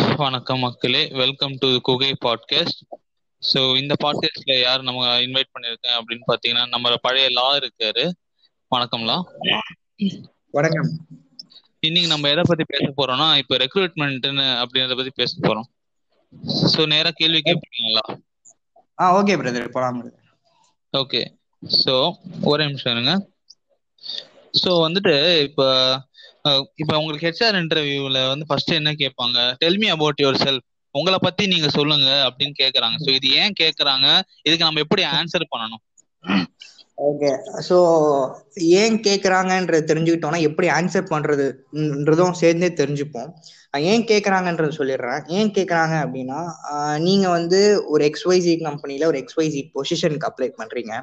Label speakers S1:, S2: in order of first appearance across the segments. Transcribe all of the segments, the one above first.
S1: வணக்கம் மக்களே. Welcome to Guhai podcast so இந்த பாட்காஸ்ட்ல யார் நம்ம இன்வைட் பண்ணியிருக்கேன் அப்படின்னு பார்த்தீங்கன்னா நம்ம பழைய லா இருக்காரு. வணக்கம் லா.
S2: வணக்கம்.
S1: இன்னைக்கு நம்ம எதை பத்தி பேச போறோம்னா இப்போ ரெக்ரூட்மெண்ட்னு அப்படின்றத பத்தி பேச போறோம். ஸோ நேரா கேள்வி கேட்பீங்களா
S2: ஆ ஓகே பிரதர் போலாம்
S1: ஓகே ஸோ ஒரே நிமிஷம் இருங்க. ஸோ வந்துட்டு இப்போ இப்போ உங்களுக்கு ஹெச்ஆர் இன்டர்வியூல வந்து ஃபர்ஸ்ட் என்ன கேட்பாங்க tell me about yourself உங்களை பத்தி நீங்க சொல்லுங்க அப்படின்னு கேக்குறாங்க. ஸோ இது ஏன் கேக்குறாங்க? இதுக்கு நம்ம எப்படி ஆன்சர் பண்ணணும்?
S2: ஓகே ஸோ ஏன் கேட்குறாங்கன்றது தெரிஞ்சுக்கிட்டோம்னா எப்படி ஆன்சர் பண்ணுறதுன்றதும் சேர்ந்தே தெரிஞ்சுப்போம். ஏன் கேட்குறாங்கன்றது சொல்லிடுறேன். ஏன் கேட்குறாங்க அப்படின்னா நீங்கள் வந்து ஒரு எக்ஸ்ஒய்சி கம்பெனியில் ஒரு எக்ஸ்ஒய்சி பொசிஷனுக்கு அப்ளை பண்ணுறீங்க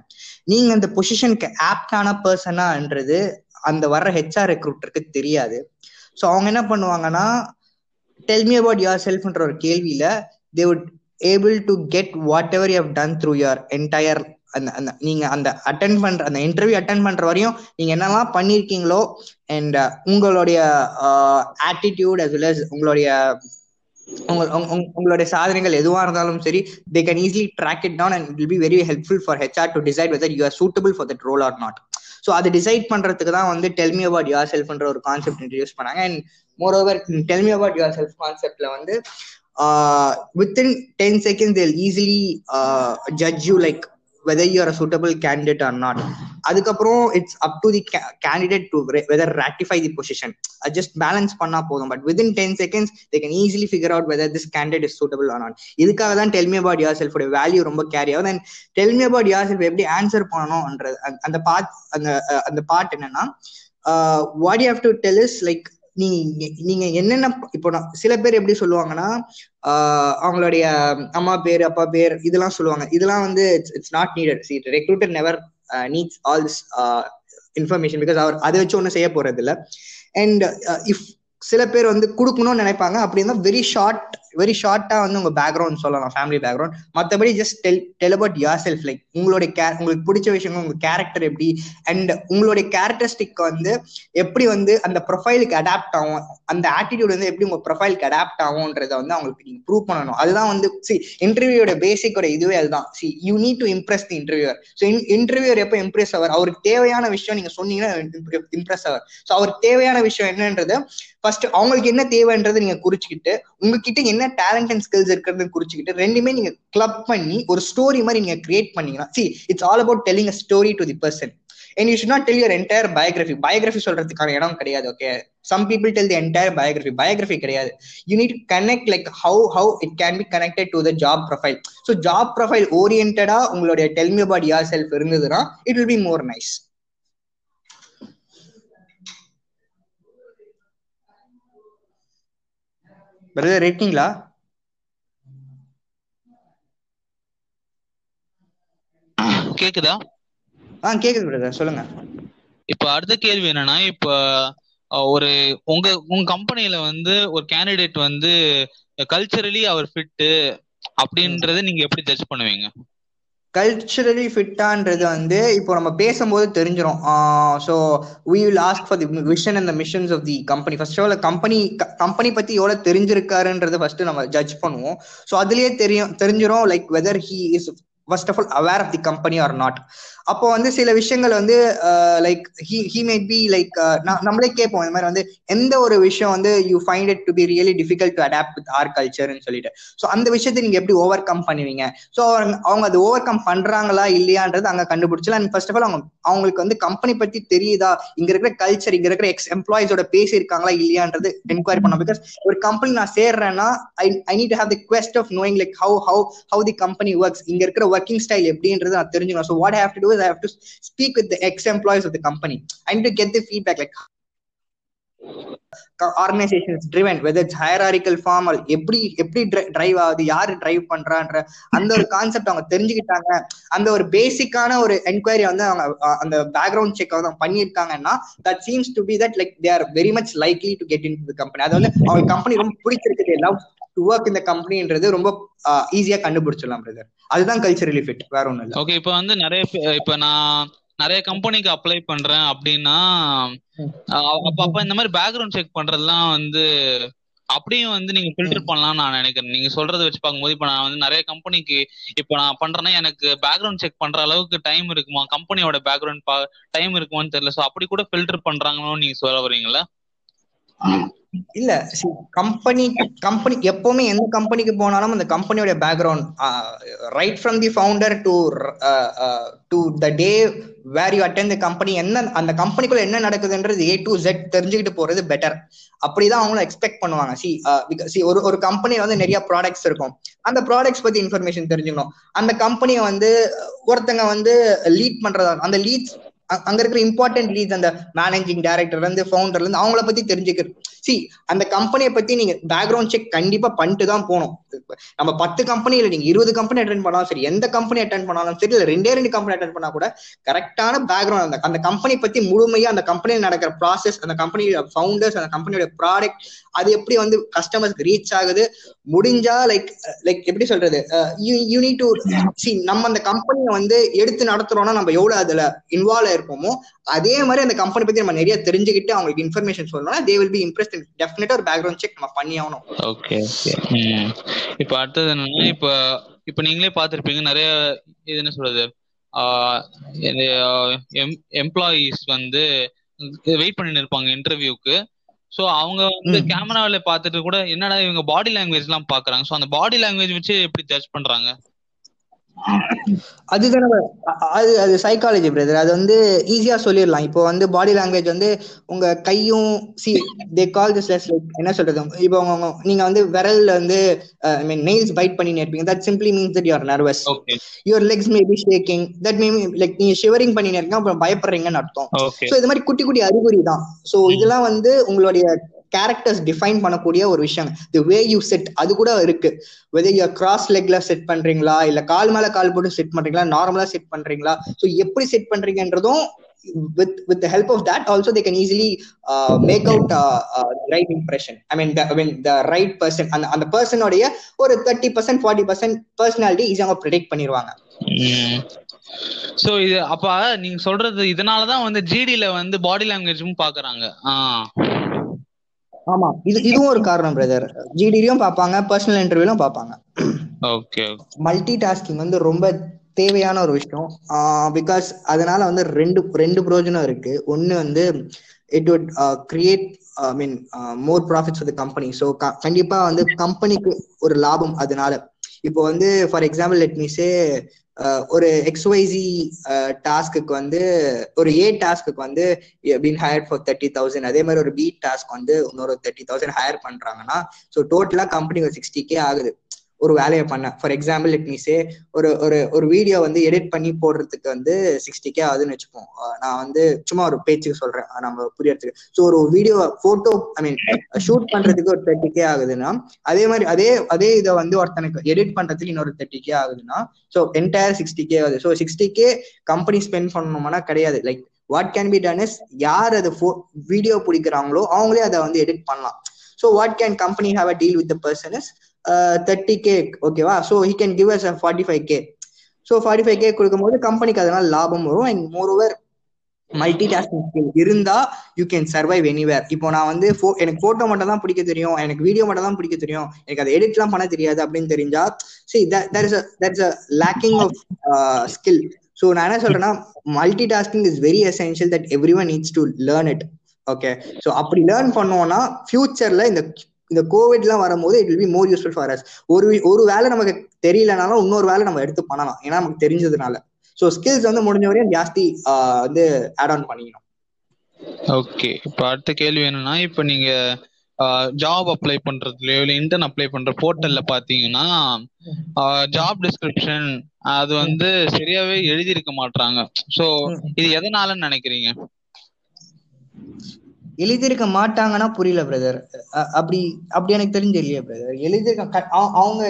S2: நீங்கள் அந்த பொசிஷனுக்கு ஆப்டான பர்சனான்றது அந்த வர்ற ஹெச்ஆர் ரெக்ரூட்டருக்கு தெரியாது. ஸோ அவங்க என்ன பண்ணுவாங்கன்னா டெல்மி அபவுட் யுவர் செல்ஃப்ன்ற ஒரு கேள்வியில they would able to get whatever you done through your entire அந்த அந்த நீங்க அந்த அட்டன் பண்ற அந்த இன்டர்வியூ அட்டன் பண்ற வரையும் நீங்க என்னெல்லாம் பண்ணிருக்கீங்களோ அண்ட் uh, உங்களுடைய ஆட்டிடியூட் அஸ் வெல் அஸ் உங்களுடைய உங்களுடைய சாதனைகள் எதுவா இருந்தாலும் சரி they can easily track it down and will be very helpful for HR to decide whether you are suitable for that role or not so அதை decide பண்றதுக்கு தான் வந்து டெல்மி அபவுட் யுவர் செல்ஃப்ன்ற ஒரு கான்செப்ட் இன்ட்ரடியூஸ் பண்ணாங்க. And moreover tell me about yourself கான்செப்ட்ல வந்து within ten seconds they'll easily judge you like whether you are suitable candidate or not அதுக்கப்புறம் it's up to the candidate to whether ratify the position just balance பண்ணா போதும். But within ten seconds they can easily figure out whether this candidate is suitable or not இதுக்காக தான் tell me about yourself value ரொம்ப carry ஆகுது. And tell me about yourself எப்படி answer பண்ணணும்ன்றது அந்த part அந்த அந்த பார்ட் என்னன்னா what you have to tell is like நீங்க நீங்க என்னென்ன இப்போ நான் சில பேர் எப்படி சொல்லுவாங்கன்னா அவங்களுடைய அம்மா பேர் அப்பா பேர் இதெல்லாம் சொல்லுவாங்க. இதெல்லாம் வந்து it's not needed see recruiter never needs all this information because அவர் அதை வச்சு ஒன்றும் செய்ய போறது இல்லை அண்ட் இஃப் uh, சில பேர் வந்து கொடுக்கணும்னு நினைப்பாங்க அப்படின்னா வெரி ஷார்ட் வெரி ஷார்ட்டா வந்து உங்க பேக்ரவுண்ட் சொல்லலாம் ஃபேமிலி பேக்ரவுண்ட் மற்றபடி just tell tell about yourself like உங்களுடைய கே உங்களுக்கு பிடிச்ச விஷயங்கள் உங்க கேரக்டர் எப்படி? அண்ட் உங்களுடைய கேரக்டரிஸ்டிக் வந்து எப்படி வந்து அந்த ப்ரொஃபைலுக்கு அடாப்ட் ஆகும்? அந்த ஆட்டிடியூட் வந்து எப்படி உங்க ப்ரொஃபைலுக்கு அடாப்ட் ஆகும்ன்றத வந்து அவங்களுக்கு நீங்க ப்ரூவ் பண்ணணும். அதுதான் வந்து சி இன்டர்வியூட பேசிக்கோட இதுவே அதுதான். See you need to impress the interviewer so interviewer எப்போ இம்ப்ரெஸ் ஆவர்? அவருக்கு தேவையான விஷயம் நீங்க சொன்னீங்கன்னா இம்ப்ரெஸ் ஆவர். ஸோ அவருக்கு தேவையான விஷயம் என்னன்றது ஃபர்ஸ்ட் அவங்களுக்கு என்ன தேவைன்றதை நீங்க குறிச்சுக்கிட்டு உங்ககிட்ட என்ன டேலண்ட் அண்ட் ஸ்கில்ஸ் இருக்கிறது குறிச்சுக்கிட்டு ரெண்டுமே நீங்க கிளப் பண்ணி ஒரு ஸ்டோரி மாதிரி நீங்க கிரியேட் பண்ணீங்கன்னா see it's all about telling a story to the person and you should not tell your entire biography biography சொல்றதுக்கான இடம் கிடையாது okay some people tell the entire biography biography கிடையாது. You need connect like how how it can be connected to the job profile so job profile ஓரியன்டா உங்களுடைய tell me about yourself இருந்ததுன்னா it will be more nice brother இருக்கீங்களா
S1: கேக்குதா?
S2: ஆ கேக்குது brother சொல்லுங்க.
S1: இப்ப அடுத்த கேள்வி என்னன்னா இப்ப ஒரு உங்க உங்க கம்பெனில வந்து ஒரு கேண்டிடேட் வந்து கல்ச்சரலி அவர் ஃபிட்டு அப்படின்றத நீங்க எப்படி ஜட்ஜ் பண்ணுவீங்க?
S2: கல்ச்சுரலி ஃபிட்டான்றது வந்து இப்போ நம்ம பேசும்போது தெரிஞ்சிடும் so we will ask for the vision and the missions of the company first of all company company பத்தி எவ்வளோ தெரிஞ்சிருக்காருன்றதை ஃபர்ஸ்ட் நம்ம ஜட்ஜ் பண்ணுவோம். ஸோ அதுலயே தெரியும் தெரிஞ்சிடும் like whether he is first of all aware of the company or not அப்போ வந்து சில விஷயங்கள் வந்து like he he might be like நம்மளே கேட்போம். இந்த மாதிரி வந்து எந்த ஒரு விஷயம் வந்து you find it to be really difficult to adapt with our கல்ச்சர்னு சொல்லிட்டு. ஸோ அந்த விஷயத்தை நீங்க எப்படி ஓவர் கம் பண்ணுவீங்க? ஸோ அவங்க அது ஓவர் கம் பண்றாங்களா இல்லையான்றது அங்க கண்டுபிடிச்சல அண்ட் ஃபர்ஸ்ட் ஆஃப் ஆல் அவங்க அவங்களுக்கு வந்து கம்பெனி பத்தி தெரியுதா? இங்க இருக்கிற கல்ச்சர் இங்க இருக்கிற எக்ஸ் எம்ப்ளாயிஸோட பேசியிருக்காங்களா இல்லையான்றது என்கொயரி பண்ணோம் பிகாஸ் ஒரு கம்பெனி நான் சேர்றேன்னா I I need have the quest of knowing like how how how the company works இங்க இருக்கிற ஒர்க்கிங் ஸ்டைல் எப்படின்றது நான் தெரிஞ்சுக்கணும். So what have to do I have to speak with the ex-employees of the company. I need to get the feedback like organisation is driven whether it's hierarchical form எப்படி எப்படி drive ஆகுது யாரு drive பண்றான்ற அந்த ஒரு concept அவங்க தெரிஞ்சுக்கிட்டாங்க. அந்த ஒரு பேசிக்கான ஒரு என்கொயரி வந்து அவங்க அந்த பேக்ரவுண்ட் செக் வந்து அவங்க பண்ணியிருக்காங்கன்னா that seems to be that like they are very much likely to get into company அது வந்து அவங்க கம்பெனி ரொம்ப பிடிச்சிருக்கு லவ் டு ஒர்க் இந்த கம்பெனின்றது ரொம்ப ஈஸியா கண்டுபிடிச்சிடலாம் பிரதர் அதுதான் கல்ச்சரலி ஃபிட் வேற ஒன்றும் இல்லை.
S1: ஓகே இப்போ வந்து நிறைய இப்போ நான் நிறைய கம்பெனிக்கு அப்ளை பண்றேன் அப்படின்னா அப்ப அப்ப இந்த மாதிரி பேக்ரவுண்ட் செக் பண்றதுலாம் வந்து அப்படியும் வந்து நீங்க ஃபில்டர் பண்ணலாம்னு நான் நினைக்கிறேன். நீங்க சொல்றத வச்சு பார்க்கும்போது இப்ப நான் வந்து நிறைய கம்பெனிக்கு இப்ப நான் பண்றேன்னா எனக்கு பேக்ரவுண்ட் செக் பண்ற அளவுக்கு டைம் இருக்குமா? கம்பெனியோட பேக்ரவுண்ட் டைம் இருக்குமான்னு தெரியல. சோ அப்படி கூட ஃபில்டர் பண்றாங்களோன்னு நீங்க சொல்ல வரீங்களா
S2: இல்ல கம்பெனி கம்பெனி எப்பவுமே எந்த கம்பெனிக்கு போனாலும் அந்த கம்பெனியோட background right from the founder to to the day where you attend the company என்ன அந்த கம்பெனிக்குள்ள என்ன நடக்குதுன்றது ஏ டு ஜெட் தெரிஞ்சுக்கிட்டு போறது பெட்டர் அப்படிதான் அவங்கள எக்ஸ்பெக்ட் பண்ணுவாங்க. சி சி ஒரு ஒரு கம்பெனியில வந்து நிறைய ப்ராடக்ட்ஸ் இருக்கும். அந்த ப்ராடக்ட்ஸ் பத்தி இன்ஃபர்மேஷன் தெரிஞ்சுக்கணும். அந்த கம்பெனியை வந்து ஒருத்தங்க வந்து லீட் பண்றதா அந்த லீட்ஸ் அங்க இருக்கிற இம்பார்ட்டன்ட் லீட்ஸ் அந்த மேனேஜிங் டைரக்டர்ல இருந்து ஃபவுண்டர்ல இருந்து அவங்கள பத்தி தெரிஞ்சுக்கிறது சி அந்த கம்பெனியை பத்தி நீங்க பேக்ரவுண்ட் செக் கண்டிப்பா பண்ணிட்டு தான் போகணும். நம்ம பத்து கம்பெனி இல்ல நீங்க இருபது கம்பெனி அட்டன் பண்ணாலும் சரி எந்த கம்பெனி அட்டன் பண்ணாலும் சரி இல்ல ரெண்டே ரெண்டு கம்பெனி அட்டன் பண்ணா கூட கரெக்டான பேக்ரவுண்ட் அந்த அந்த கம்பெனி பத்தி முழுமையா அந்த கம்பெனியில் நடக்கிற ப்ராசஸ் அந்த கம்பெனியோட ஃபவுண்டர்ஸ் அந்த கம்பெனியோட ப்ராடக்ட் அது எப்படி வந்து கஸ்டமர்ஸ்க்கு ரீச் ஆகுது முடிஞ்சா லைக் லைக் எப்படி சொல்றது யூ நீட் டு சி நம்ம அந்த கம்பெனியை வந்து எடுத்து நடத்துறோம்னா நம்ம எவ்வளவு அதுல இன்வால்வ் ஆயிருப்போமோ அதே மாதிரி அந்த கம்பெனி பத்தி நம்ம நிறைய தெரிஞ்சுக்கிட்டு அவங்களுக்கு இன்ஃபர்மேஷன் சொல்லணும்னா தே வில் பி இம்ப்ரெஸ்ட் டெஃபினட்டா ஒரு பேக்ரவுண்ட் செக் நம்ம பண்ணி ஆகணும்.
S1: ஓகே ஓகே இப்போ அடுத்தது என்னன்னா இப்போ இப்போ நீங்களே பார்த்துருப்பீங்க நிறைய இது என்ன சொல்றது? எம்ப்ளாயீஸ் வந்து வெயிட் பண்ணி இருப்பாங்க இன்டர்வியூக்கு ஸோ அவங்க வந்து கேமராவில பார்த்துட்டு கூட என்னடா இவங்க பாடி லாங்குவேஜ் எல்லாம் பாக்குறாங்க ஸோ அந்த பாடி லாங்குவேஜ் வச்சு எப்படி ஜட்ஜ் பண்றாங்க?
S2: அதுதான அது அது சைக்காலஜி பிரதர் அது வந்து ஈஸியா சொல்லிடலாம். இப்போ வந்து பாடி லாங்குவேஜ் வந்து உங்க கையும் see they call this less like என்ன சொல்றது? இப்போ உங்க நீங்க வந்து விரல்ல வந்து ஐ மீன் நெயில்ஸ் பைட் பண்ணி இருப்பீங்க. That simply means that you are nervous your legs may be shaking that may like நீங்க ஷிவரிங் பண்ணி இருக்கீங்க அப்புறம் பயப்படுறீங்கன்னு அர்த்தம். ஸோ இது மாதிரி குட்டி குட்டி அறிகுறி தான். ஸோ இதெல்லாம் வந்து உங்களுடைய கேரக்டர்ஸ் டிஃபைன் பண்ணக்கூடிய ஒரு விஷயம் தி வே யூ செட் அது கூட இருக்கு. வெதர் யூ கிராஸ் லெக்ல செட் பண்றீங்களா? இல்ல கால் மேல கால் போட்டு செட் பண்றீங்களா? நார்மலா செட் பண்றீங்களா? ஸோ எப்படி செட் பண்றீங்கன்றதும் with with the help of that also they can easily uh, make out uh, uh, right impression. I mean the, i mean the right person அந்த அந்த பர்சனோடைய ஒரு thirty percent forty percent personality ஈஸியாக அவங்க predict பண்ணிடுவாங்க
S1: so இது அப்ப நீங்க சொல்றது இதனாலதான் வந்து ஜிடில வந்து பாடி லாங்குவேஜும் பாக்குறாங்க.
S2: ஆமா. இது இதுவும் ஒரு காரணம் பிரதர் ஜிடிலையும் பார்ப்பாங்க பர்சனல் இன்டர்வியூலும் பார்ப்பாங்க.
S1: ஓகே
S2: மல்டி டாஸ்கிங் வந்து ரொம்ப தேவையான ஒரு விஷயம். பிகாஸ் அதனால வந்து ரெண்டு ரெண்டு பிரயோஜனம் இருக்கு. ஒன்னு வந்து it would create I mean more profits for the company so கண்டிப்பா வந்து கம்பெனிக்கு ஒரு லாபம். அதனால இப்போ வந்து for example let me say ஒரு எக்ஸ்ஒய்சி டாஸ்க்கு வந்து ஒரு ஏ டாஸ்க்கு வந்து been hire for thirty thousand அதே மாதிரி ஒரு பி டாஸ்க் வந்து இன்னொரு தேர்ட்டி தௌசண்ட் ஹையர் பண்றாங்கன்னா ஸோ டோட்டலா கம்பெனி ஒரு சிக்ஸ்டி கே ஆகுது. ஒரு வேலையை பண்ண. ஃபார் எக்ஸாம்பிள் இட் மீன்ஸே ஒரு ஒரு ஒரு வீடியோ வந்து எடிட் பண்ணி போடுறதுக்கு வந்து சிக்ஸ்டி கே ஆகுதுன்னு வச்சுப்போம். நான் வந்து சும்மா ஒரு பேச்சுக்கு சொல்றேன். நம்ம புரியறதுக்கு. ஸோ ஒரு video photo I mean shoot பண்றதுக்கு ஒரு தேர்ட்டி கே ஆகுதுன்னா அதே மாதிரி அதே அதே இதை வந்து ஒருத்தனுக்கு எடிட் பண்றதுக்கு இன்னொரு தேர்ட்டி கே ஆகுதுன்னா ஸோ என்டையர் சிக்ஸ்டி கே ஆகுது so sixty K company spend பண்ணணும்னா கிடையாது. Like what can be done is யார் அது வீடியோ பிடிக்கிறாங்களோ அவங்களே அதை வந்து எடிட் பண்ணலாம். So what can company have a deal with the person is thirty K ஓகேவா so he can give us forty five K so forty five K கொடுக்கும்போது கம்பெனிக்கு அதனால லாபம் வரும். And moreover multi tasking skill இருந்தா you can survive anywhere இப்போ நான் வந்து எனக்கு போட்டோ மட்டும் தான் பிடிக்க தெரியும். எனக்கு வீடியோ மட்டும் தான் பிடிக்க தெரியும். எனக்கு அதை எடிட்லாம் பண்ண தெரியாது அப்படின்னு தெரிஞ்சா see that is that is a lacking of skill so நான் என்ன சொல்றேன்னா multitasking is very essential that everyone needs to learn it okay so அப்படி லேர்ன் பண்ணோம்னா ஃபியூச்சர்ல இந்த இந்த கோவிட்லாம் வரும்போது it will be more useful for us ஒரு ஒரு வேலை நமக்கு தெரியலனாலும் இன்னொரு வேலை நம்ம எடுத்து பண்ணலாம். ஏன்னா நமக்கு தெரிஞ்சதுனால. ஸோ ஸ்கில்ஸ் வந்து முடிஞ்ச வரையும் ஜாஸ்தி வந்து ஆட் ஆன் பண்ணிக்கணும்.
S1: ஓகே இப்போ அடுத்த கேள்வி என்னன்னா இப்போ நீங்க ஜாப் அப்ளை பண்றதுலயோ இல்லை இன்டர்ன் அப்ளை பண்ற போர்ட்டல்ல பாத்தீங்கன்னா ஜாப் டிஸ்கிரிப்ஷன் அது வந்து சரியாவே எழுதியிருக்க மாட்டாங்க ஸோ இது எதனாலன்னு நினைக்கிறீங்க?
S2: எழுதியிருக்க மாட்டாங்கன்னா புரியல பிரதர் அப்படி அப்படி எனக்கு தெரிஞ்சு இல்லையா பிரதர் எழுதியிருக்க அவங்க அவங்க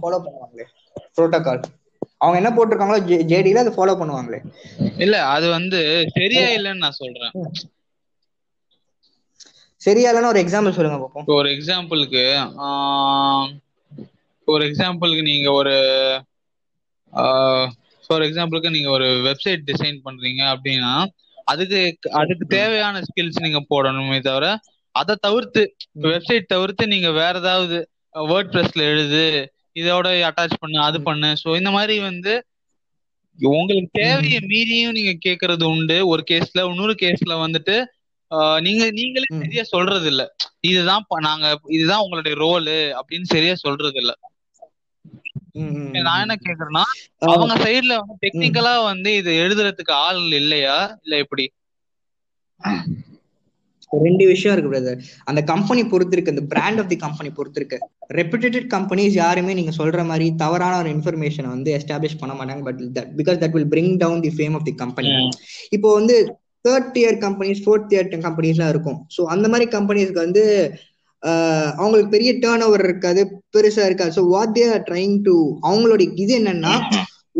S2: ஃபாலோ பண்ணுவாங்களே ப்ரோட்டோகால் அவங்க என்ன போட்டிருக்காங்களோ ஜேடியில அதை ஃபாலோ பண்ணுவாங்களே.
S1: இல்ல அது வந்து சரியா இல்லைன்னு நான் சொல்றேன்.
S2: சரியா இல்லைன்னு ஒரு எக்ஸாம்பிள் சொல்லுங்க பாப்போம்.
S1: ஒரு எக்ஸாம்பிளுக்கு ஒரு எக்ஸாம்பிளுக்கு நீங்க ஒரு ஃபார் எக்ஸாம்பிளுக்கு நீங்க ஒரு வெப்சைட் டிசைன் பண்றீங்க அப்படின்னா அதுக்கு அதுக்கு தேவையான ஸ்கில்ஸ் நீங்க போடணுமே தவிர அதை தவிர்த்து வெப்சைட் தவிர்த்து நீங்க வேற ஏதாவது வேர்ட் பிரஸ்ல எழுது இதோட அட்டாச் பண்ணு அது பண்ணு. ஸோ இந்த மாதிரி வந்து உங்களுக்கு தேவையை மீறியும் நீங்க கேக்குறது உண்டு. ஒரு கேஸ்ல இன்னொரு கேஸ்ல வந்துட்டு நீங்க நீங்களே சரியா சொல்றது இல்ல இதுதான் நாங்க இதுதான் உங்களுடைய ரோலு அப்படின்னு சரியா சொல்றது இல்ல நான் என்ன கேக்குறேன்னா அவங்க சைடுல வந்து டெக்னிக்கலா வந்து இது எழுதுறதுக்கு ஆள் இல்லையா? இல்ல எப்படி?
S2: ரெண்டு விஷயம் இருக்கு பிரதர் அந்த கம்பெனி பொறுத்து இருக்கு அந்த பிராண்ட் ஆஃப் தி கம்பெனி பொறுத்து இருக்கு. ரெப்யூட்டட் கம்பெனிஸ் யாருமே நீங்க சொல்ற மாதிரி தவறான ஒரு இன்ஃபர்மேஷனை வந்து எஸ்டாப்ளிஷ் பண்ண மாட்டாங்க. But because that will bring down the fame of the company இப்போ வந்து third tier companies fourth year கம்பெனிஸ்லாம் இருக்கும். ஸோ அந்த மாதிரி கம்பெனிஸ்க்கு வந்து அவங்களுக்கு பெரிய டேர்ன் ஓவர் இருக்காது பெருசா இருக்காது. So what they're trying to அவங்களுடைய இது என்னன்னா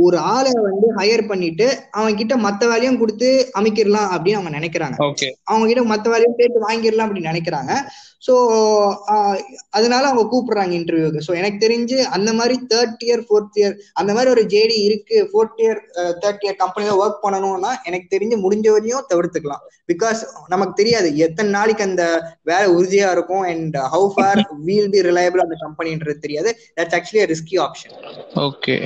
S2: ஒரு ஆளை வந்து ஹையர் பண்ணிட்டு அவங்க கிட்ட மத்த வேலையும் கொடுத்து அமைக்கிடலாம் அப்படின்னு அவங்க நினைக்கிறாங்க. அவங்க கிட்ட மத்த வேலையும் சேர்த்து வாங்கிடலாம் அப்படின்னு நினைக்கிறாங்க. ஸோ அதனால அவங்க கூப்பிடுறாங்க இன்டர்வியூக்கு ஸோ எனக்கு தெரிஞ்சு அந்த மாதிரி தேர்ட் இயர் ஃபோர்த் இயர் அந்த மாதிரி ஒரு ஜேடி இருக்கு. ஃபோர்த் இயர் தேர்ட் இயர் கம்பெனில ஒர்க் பண்ணணும்னா எனக்கு தெரிஞ்சு முடிஞ்ச வரையும் தவிர்த்துக்கலாம். பிகாஸ் நமக்கு தெரியாது எத்தனை நாளைக்கு அந்த வேலை உறுதியா இருக்கும் and how far will be reliable அந்த கம்பெனின்றது தெரியாது. That's actually risky option
S1: okay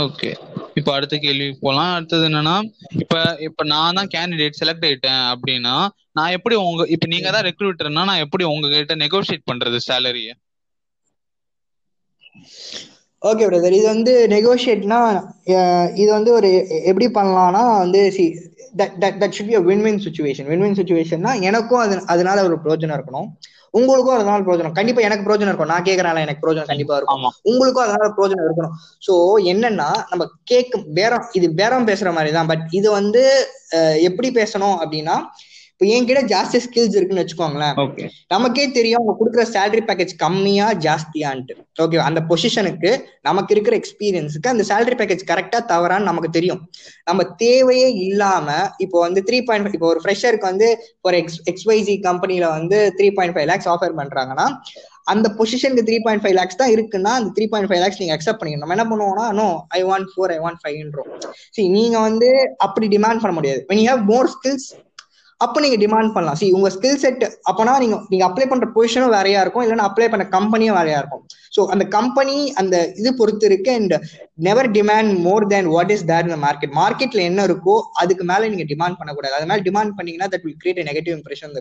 S1: okay இப்போ அடுத்த கேள்வி போலாம். அடுத்தது என்னன்னா இப்ப இப்ப நான் தான் கேண்டிடேட் செலக்ட் ஆயிட்டேன் அப்படின்னா நான் எப்படி உங்க இப்ப நீங்க தான் ரெக்ரூட்டர்னா நான் எப்படி உங்ககிட்ட நெகோசியேட் பண்றது சேலரிய
S2: ஓகே பிரதர் இது வந்து நெகோஷியேட்னா இது வந்து ஒரு எப்படி பண்ணலாம்னா வந்து see that should be win win situation win win சுச்சுவேஷன்னா எனக்கும் அது அதனால ஒரு பிரோஜனம் இருக்கணும். உங்களுக்கும் அதனால பிரோஜனம் கண்டிப்பா எனக்கு பிரோஜனம் இருக்கும் நான் கேட்கறனால எனக்கு பிரோஜனம் கண்டிப்பா இருக்கும். உங்களுக்கும் அதனால பிரோஜனம் இருக்கணும். சோ என்னன்னா நம்ம கேட்கும் பேரம் இது பேரம் பேசுற மாதிரி தான் பட் இது வந்து எப்படி பேசணும் அப்படின்னா இப்போ என்கிட்ட ஜாஸ்தி ஸ்கில்ஸ் இருக்குன்னு வச்சுக்கோங்களேன். நமக்கே தெரியும் அவங்க கொடுக்குற சேலரி பேக்கேஜ் கம்மியா ஜாஸ்தியான்ட்டு. ஓகே அந்த பொசிஷனுக்கு நமக்கு இருக்கிற எக்ஸ்பீரியன்ஸுக்கு அந்த சேலரி பேக்கேஜ் கரெக்டா தவறான்னு நமக்கு தெரியும். நம்ம தேவையே இல்லாம இப்போ வந்து த்ரீ பாயிண்ட் இப்போ ஒரு ஃப்ரெஷருக்கு வந்து ஒரு எக்ஸ் எக்ஸ்வைசி கம்பெனில வந்து three point five lakhs offer பண்றாங்கன்னா அந்த பொசிஷனுக்கு த்ரீ பாயிண்ட் ஃபைவ் லேக்ஸ் தான் இருக்குன்னா அந்த த்ரீ பாயிண்ட் ஃபைவ் லேக்ஸ் நீங்க அக்செப்ட் பண்ணிக்கணும். நம்ம என்ன பண்ணுவோம்னா no I want four I want ஃபைவ்ன்றோம் சரி நீங்க வந்து அப்படி டிமாண்ட் பண்ண முடியாது. When you have more skills அப்போ நீங்க டிமாண்ட் பண்ணலாம். சி உங்க ஸ்கில் செட் அப்போனா நீங்க நீங்க அப்ளை பண்ற பொசிஷனும் வேறையா இருக்கும். இல்லைன்னா அப்ளை பண்ண கம்பெனியும் வேறையா இருக்கும். ஸோ அந்த கம்பெனி அந்த இது பொறுத்து இருக்கு and never demand more than what is there இந்த மார்க்கெட் மார்க்கெட்ல என்ன இருக்கோ அதுக்கு மேல நீங்க டிமாண்ட் பண்ணக்கூடாது. அது மேல டிமாண்ட் பண்ணீங்கன்னா that will create negative impression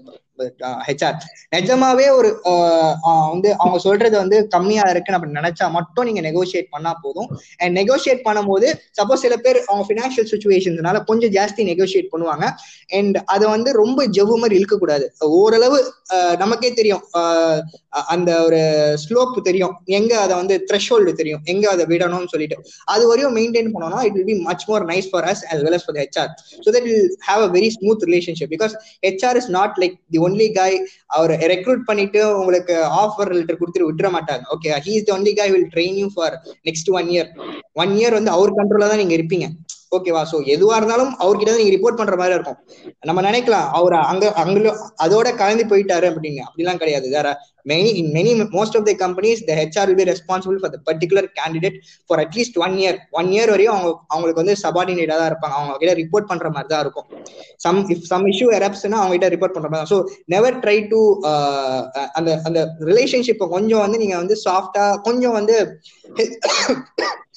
S2: HR நிஜமாவே ஒரு uh, uh, வந்து அவங்க சொல்றது வந்து கம்மியா இருக்குன்னு அப்படி நினைச்சா மட்டும் நீங்க நெகோசியேட் பண்ணா போதும். அண்ட் நெகோசியேட் பண்ணும்போது சப்போஸ் சில பேர் அவங்க பினான்சியல் சுச்சுவேஷன்ஸ்னால கொஞ்சம் ஜாஸ்தி நெகோசியேட் பண்ணுவாங்க. அண்ட் அதை வந்து ரொம்ப ஜவ்வு மாதிரி இழுக்கக்கூடாது. ஓரளவு நமக்கே தெரியும். அந்த ஒரு ஸ்லோப் தெரியும். எங்க அதை வந்து த்ரெஷோல்டு தெரியும். எங்க அதை விடணும்னு சொல்லிட்டு. அது வரையும் மெயின்டைன் பண்ணோம்னா it will be much more nice for us as well as for HR so that will have a very smooth relationship because HR is not like the only guy our recruit பண்ணிட்டு உங்களுக்கு offer letter கொடுத்துட்டு விட்டுற மாட்டாங்க. Okay he is the only guy will train you for next one year one year வந்து அவர் கண்ட்ரோல தான் நீங்க இருப்பீங்க. ஓகேவா? சோ எதுவா இருந்தாலும் அவர்கிட்ட நீங்க ரிப்போர்ட் பண்ற மாதிரி இருக்கும். நம்ம நினைக்கலாம் அவர் அங்க அங்க அதோட கலந்து போயிட்டாரு அப்படின்னு. அப்படிலாம் கிடையாது. வேற many in many most of the companies the HR will be responsible for the particular candidate for at least one year one year வரையும் அவங்க அவங்களுக்கு வந்து சபார்டினேட்டா தான் இருப்பாங்க. அவங்க கிட்ட ரிப்போர்ட் பண்ற மாதிரி தான் இருக்கும். சம் இஃப் சம் இஷ்யூ எரப்ஸ்னா அவங்க கிட்ட ரிப்போர்ட் பண்ற மாதிரி ஸோ நெவர் ட்ரை டு அந்த அந்த ரிலேஷன்ஷிப்பை கொஞ்சம் வந்து நீங்க வந்து சாஃப்டா கொஞ்சம் வந்து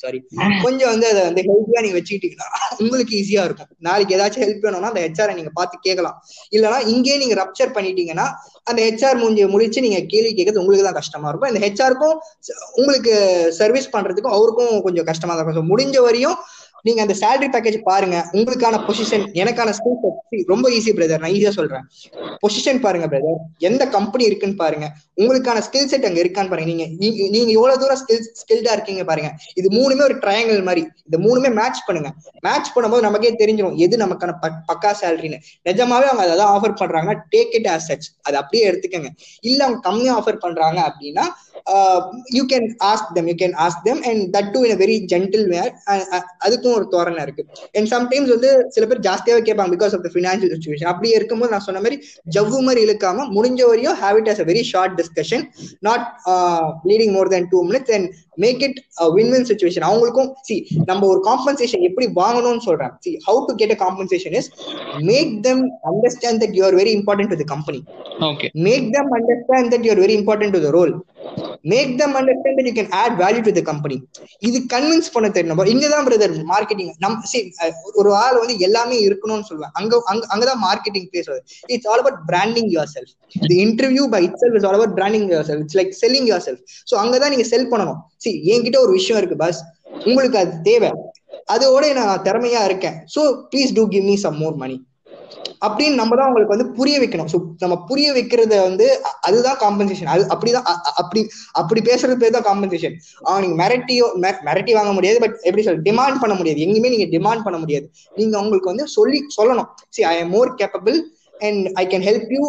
S2: சாரி கொஞ்சம் வந்து அதை வந்து ஹெல்த்தியா நீங்க வச்சுக்கிட்டீங்கன்னா உங்களுக்கு ஈஸியா இருக்கும். நாளைக்கு ஏதாச்சும் ஹெல்ப் வேணும்னா அந்த ஹெச்ஆரை நீங்க பார்த்து கேட்கலாம். இல்லைன்னா இங்கேயே நீங்க ரப்சர் பண்ணிட்டீங்கன்னா அந்த ஹெச்ஆர் முடிஞ்சு முடிச்சு நீங்க கேள்வி கேட்கறது உங்களுக்கு தான் கஷ்டமா இருக்கும். இந்த ஹெச்ஆருக்கும் உங்களுக்கு சர்வீஸ் பண்றதுக்கும் அவருக்கும் கொஞ்சம் கஷ்டமா தான் இருக்கும். முடிஞ்ச வரையும் நீங்க அந்த சேலரி பேக்கேஜ் பாருங்க. உங்களுக்கான பொசிஷன் எனக்கான ஸ்கில் செட் ரொம்ப ஈஸி பிரதர் நான் ஈஸியா சொல்றேன். பொசிஷன் பாருங்க பிரதர் எந்த கம்பெனி இருக்குன்னு பாருங்க. உங்களுக்கான ஸ்கில் செட் அங்க இருக்கான்னு பாருங்க. நீங்க நீங்க எவ்வளவு தூரம் ஸ்கில் ஸ்கில்டா இருக்கீங்க பாருங்க. இது மூணுமே ஒரு ட்ரையாங்கிள் மாதிரி. இந்த மூணுமே மேட்ச் பண்ணுங்க. மேட்ச் பண்ணும்போது நமக்கே தெரிஞ்சிடும் எது நமக்கான பக்கா சேலரின்னு நிஜமாவே அவங்க அதான் ஆஃபர் பண்றாங்கன்னா டேக் இட் ஆஸ் சச் அதை அப்படியே எடுத்துக்கங்க. இல்ல அவங்க கம்மியா ஆஃபர் பண்றாங்க அப்படின்னா you can ask them you can ask them and that to in very gentle way அதுக்கும் ஒரு தோரணை இருக்கு. அண்ட் சம்டைம்ஸ் வந்து சில பேர் ஜாஸ்தியாவே கேட்பாங்க because of the financial situation அப்படி இருக்கும்போது நான் சொன்ன மாதிரி ஜவ்வு மாதிரி இழுக்காம முடிஞ்ச வரையும் have it as a very short discussion not leading more than two minutes and make it win win situation அவங்களுக்கும் சி நம்ம ஒரு காம்பன்சேஷன் எப்படி வாங்கணும்னு சொல்றேன். See how to get a compensation is make them understand that you are very important to the company
S1: okay
S2: make them understand that you are very important to the role make them understand that you can add value to the company இது convince பண்ண தெரியணும் இங்கதான் brother marketing நம் see, ஒரு ஆள் வந்து எல்லாமே இருக்கணும்னு சொல்லுவேன் அங்க அங்க அங்கதான் மார்க்கெட்டிங் பேஸ் வருது it's all about branding yourself the interview by itself is all about branding yourself it's like selling yourself so அங்கதான் நீங்க செல் பண்ணணும். சி என்கிட்ட ஒரு விஷயம் இருக்கு பஸ் உங்களுக்கு அது தேவை. அதோட நான் திறமையா இருக்கேன். So please do give me some more money அப்படின்னு நம்ம தான் அவங்களுக்கு வந்து புரிய வைக்கணும். ஸோ நம்ம புரிய வைக்கிறத வந்து அதுதான் காம்பன்சேஷன் அது அப்படிதான் அ- அப்படி அப்படி பேசுறது பேர் தான் காம்பன்சேஷன் அவன் நீங்க மிரட்டியோ மிர- மிரட்டி வாங்க முடியாது. பட் எப்படி சொல்ல டிமாண்ட் பண்ண முடியாது. எங்கேயுமே நீங்க டிமாண்ட் பண்ண முடியாது. நீங்க அவங்களுக்கு வந்து சொல்லி சொல்லணும். See I am more capable and I can help you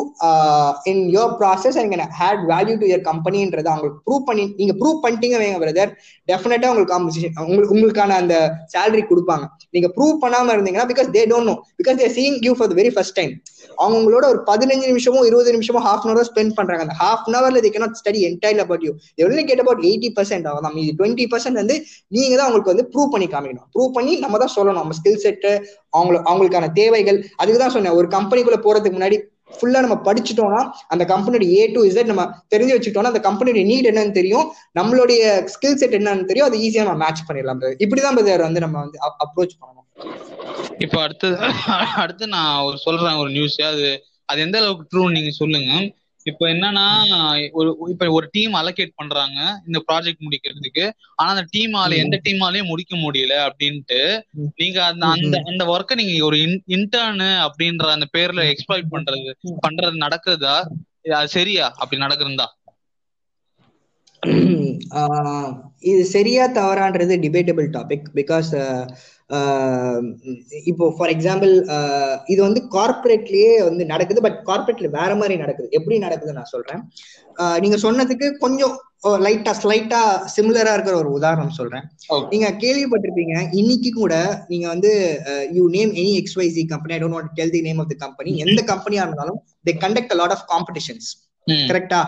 S2: in your process and can add value to your கம்பெனின்றத அவங்களுக்கு ப்ரூவ் பண்ணி நீங்க ப்ரூவ் பண்ணிட்டீங்க பிரதர் டெஃபினட்டா உங்களுக்கு காம்பன்சேஷன் உங்களுக்கு உங்களுக்கான அந்த சேலரி கொடுப்பாங்க. நீங்க ப்ரூவ் பண்ணாம இருந்தீங்கன்னா because they don't know because they're seeing you for the very first time அவங்க உங்களோட ஒரு பதினஞ்சு நிமிஷமோ இருபது நிமிஷமோ ஹாஃப் அன் அவர் ஸ்பெண்ட் பண்றாங்க. அந்த ஹாஃப் அன் அவர்ல they cannot study entire about you எவ்வளவு கேட் அபவுட் எயிட்டி பர்சன்ட் ஆகும் மீதி டுவெண்ட்டி பர்சன்ட் வந்து நீங்க தான் அவங்களுக்கு வந்து ப்ரூவ் பண்ணி காமிக்கணும். ப்ரூவ் பண்ணி நம்ம தான் சொல்லணும். நம்ம ஸ்கில் செட்டு அவங்களுக்கு அவங்களுக்கான தேவைகள். அதுக்கு தான் சொன்னேன் ஒரு கம்பெனிக்குள்ள போறதுக்கு முன்னாடி ஃபுல்லா நம்ம படிச்சுட்டோம்னா அந்த கம்பெனியோட ஏ டு இசட் நம்ம தெரிஞ்சு வச்சுட்டோம்னா அந்த கம்பெனியோட நீட் என்னன்னு தெரியும். நம்மளுடைய ஸ்கில் செட் என்னன்னு தெரியும். அது ஈஸியா நம்ம மேட்ச் பண்ணிடலாம் இப்படிதான் பிரதர் வந்து நம்ம வந்து அப்ரோச் பண்ணணும்.
S1: இப்போ அடுத்து அடுத்து நான் ஒரு சொல்றேன் ஒரு நியூஸ் அது அது எந்த அளவுக்கு ட்ரூன்னு நீங்க சொல்லுங்க. இப்போ என்னன்னா ஒரு இப்ப ஒரு டீம் அலோகேட் பண்றாங்க இந்த ப்ராஜெக்ட் முடிக்கிறதுக்கு. ஆனா அந்த டீமால எந்த டீமாலயும் முடிக்க முடியல அப்படின்ட்டு. நீங்க அந்த அந்த அந்த ஒர்க்கை நீங்க ஒரு இன்டர்னு அப்படின்ற அந்த பேர்ல எக்ஸ்ப்ளாய்ட் பண்றது பண்றது நடக்குதா? சரியா? அப்படி நடக்குறதா
S2: இது சரியா தவறான்றது டிபேட்டபிள் டாபிக் பிகாஸ் இப்போ ஃபார் எக்ஸாம்பிள் இது வந்து கார்ப்பரேட்லயே வந்து நடக்குது பட் கார்ப்பரேட்ல வேற மாதிரி நடக்குது. எப்படி நடக்குது நான் சொல்றேன். நீங்க சொன்னதுக்கு கொஞ்சம் லைட்டா ஸ்லைட்டா சிமிலரா இருக்கிற ஒரு உதாரணம் சொல்றேன். நீங்க கேள்விப்பட்டிருப்பீங்க இன்னைக்கு கூட நீங்க வந்து you name any XYZ company I don't want tell the name of the company எந்த கம்பெனியா இருந்தாலும் they conduct lot of competitions கரெக்டா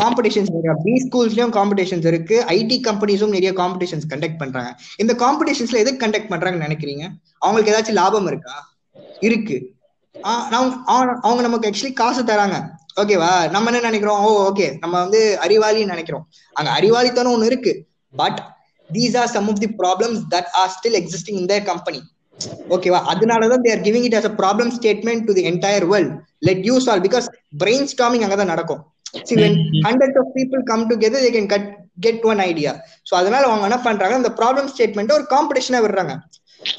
S2: காம்படிஷன்ஸ் பி ஸ்கூல்ஸ்லயும் காம்படிஷன்ஸ் இருக்கு. ஐடி கம்பெனிஸும் நிறைய காம்படிஷன்ஸ் கண்டக்ட் பண்றாங்க. இந்த காம்படிஷன்ஸ்ல எதுக்கு கண்டக்ட் பண்றாங்கன்னு நினைக்கிறீங்க? அவங்களுக்கு ஏதாச்சும் லாபம் இருக்கா? இருக்கு. அவங்க நமக்கு ஆக்சுவலி காசு தராங்க. ஓகேவா நம்ம என்ன நினைக்கிறோம்? ஓ ஓகே நம்ம வந்து அறிவாளின்னு நினைக்கிறோம். அங்க அறிவாளித்தனம் ஒண்ணு இருக்கு. But these are some of the problems that are still existing in their company ஓகேவா அதனாலதான் they're giving it as a problem statement to the entire world let you solve because brainstorming அங்கதான் நடக்கும். See, when hundreds of people come together, they can get, get one idea. So அதனால அவங்க என்ன பண்றாங்க இந்த problem statement ஒரு காம்படிஷனா விடுறாங்க.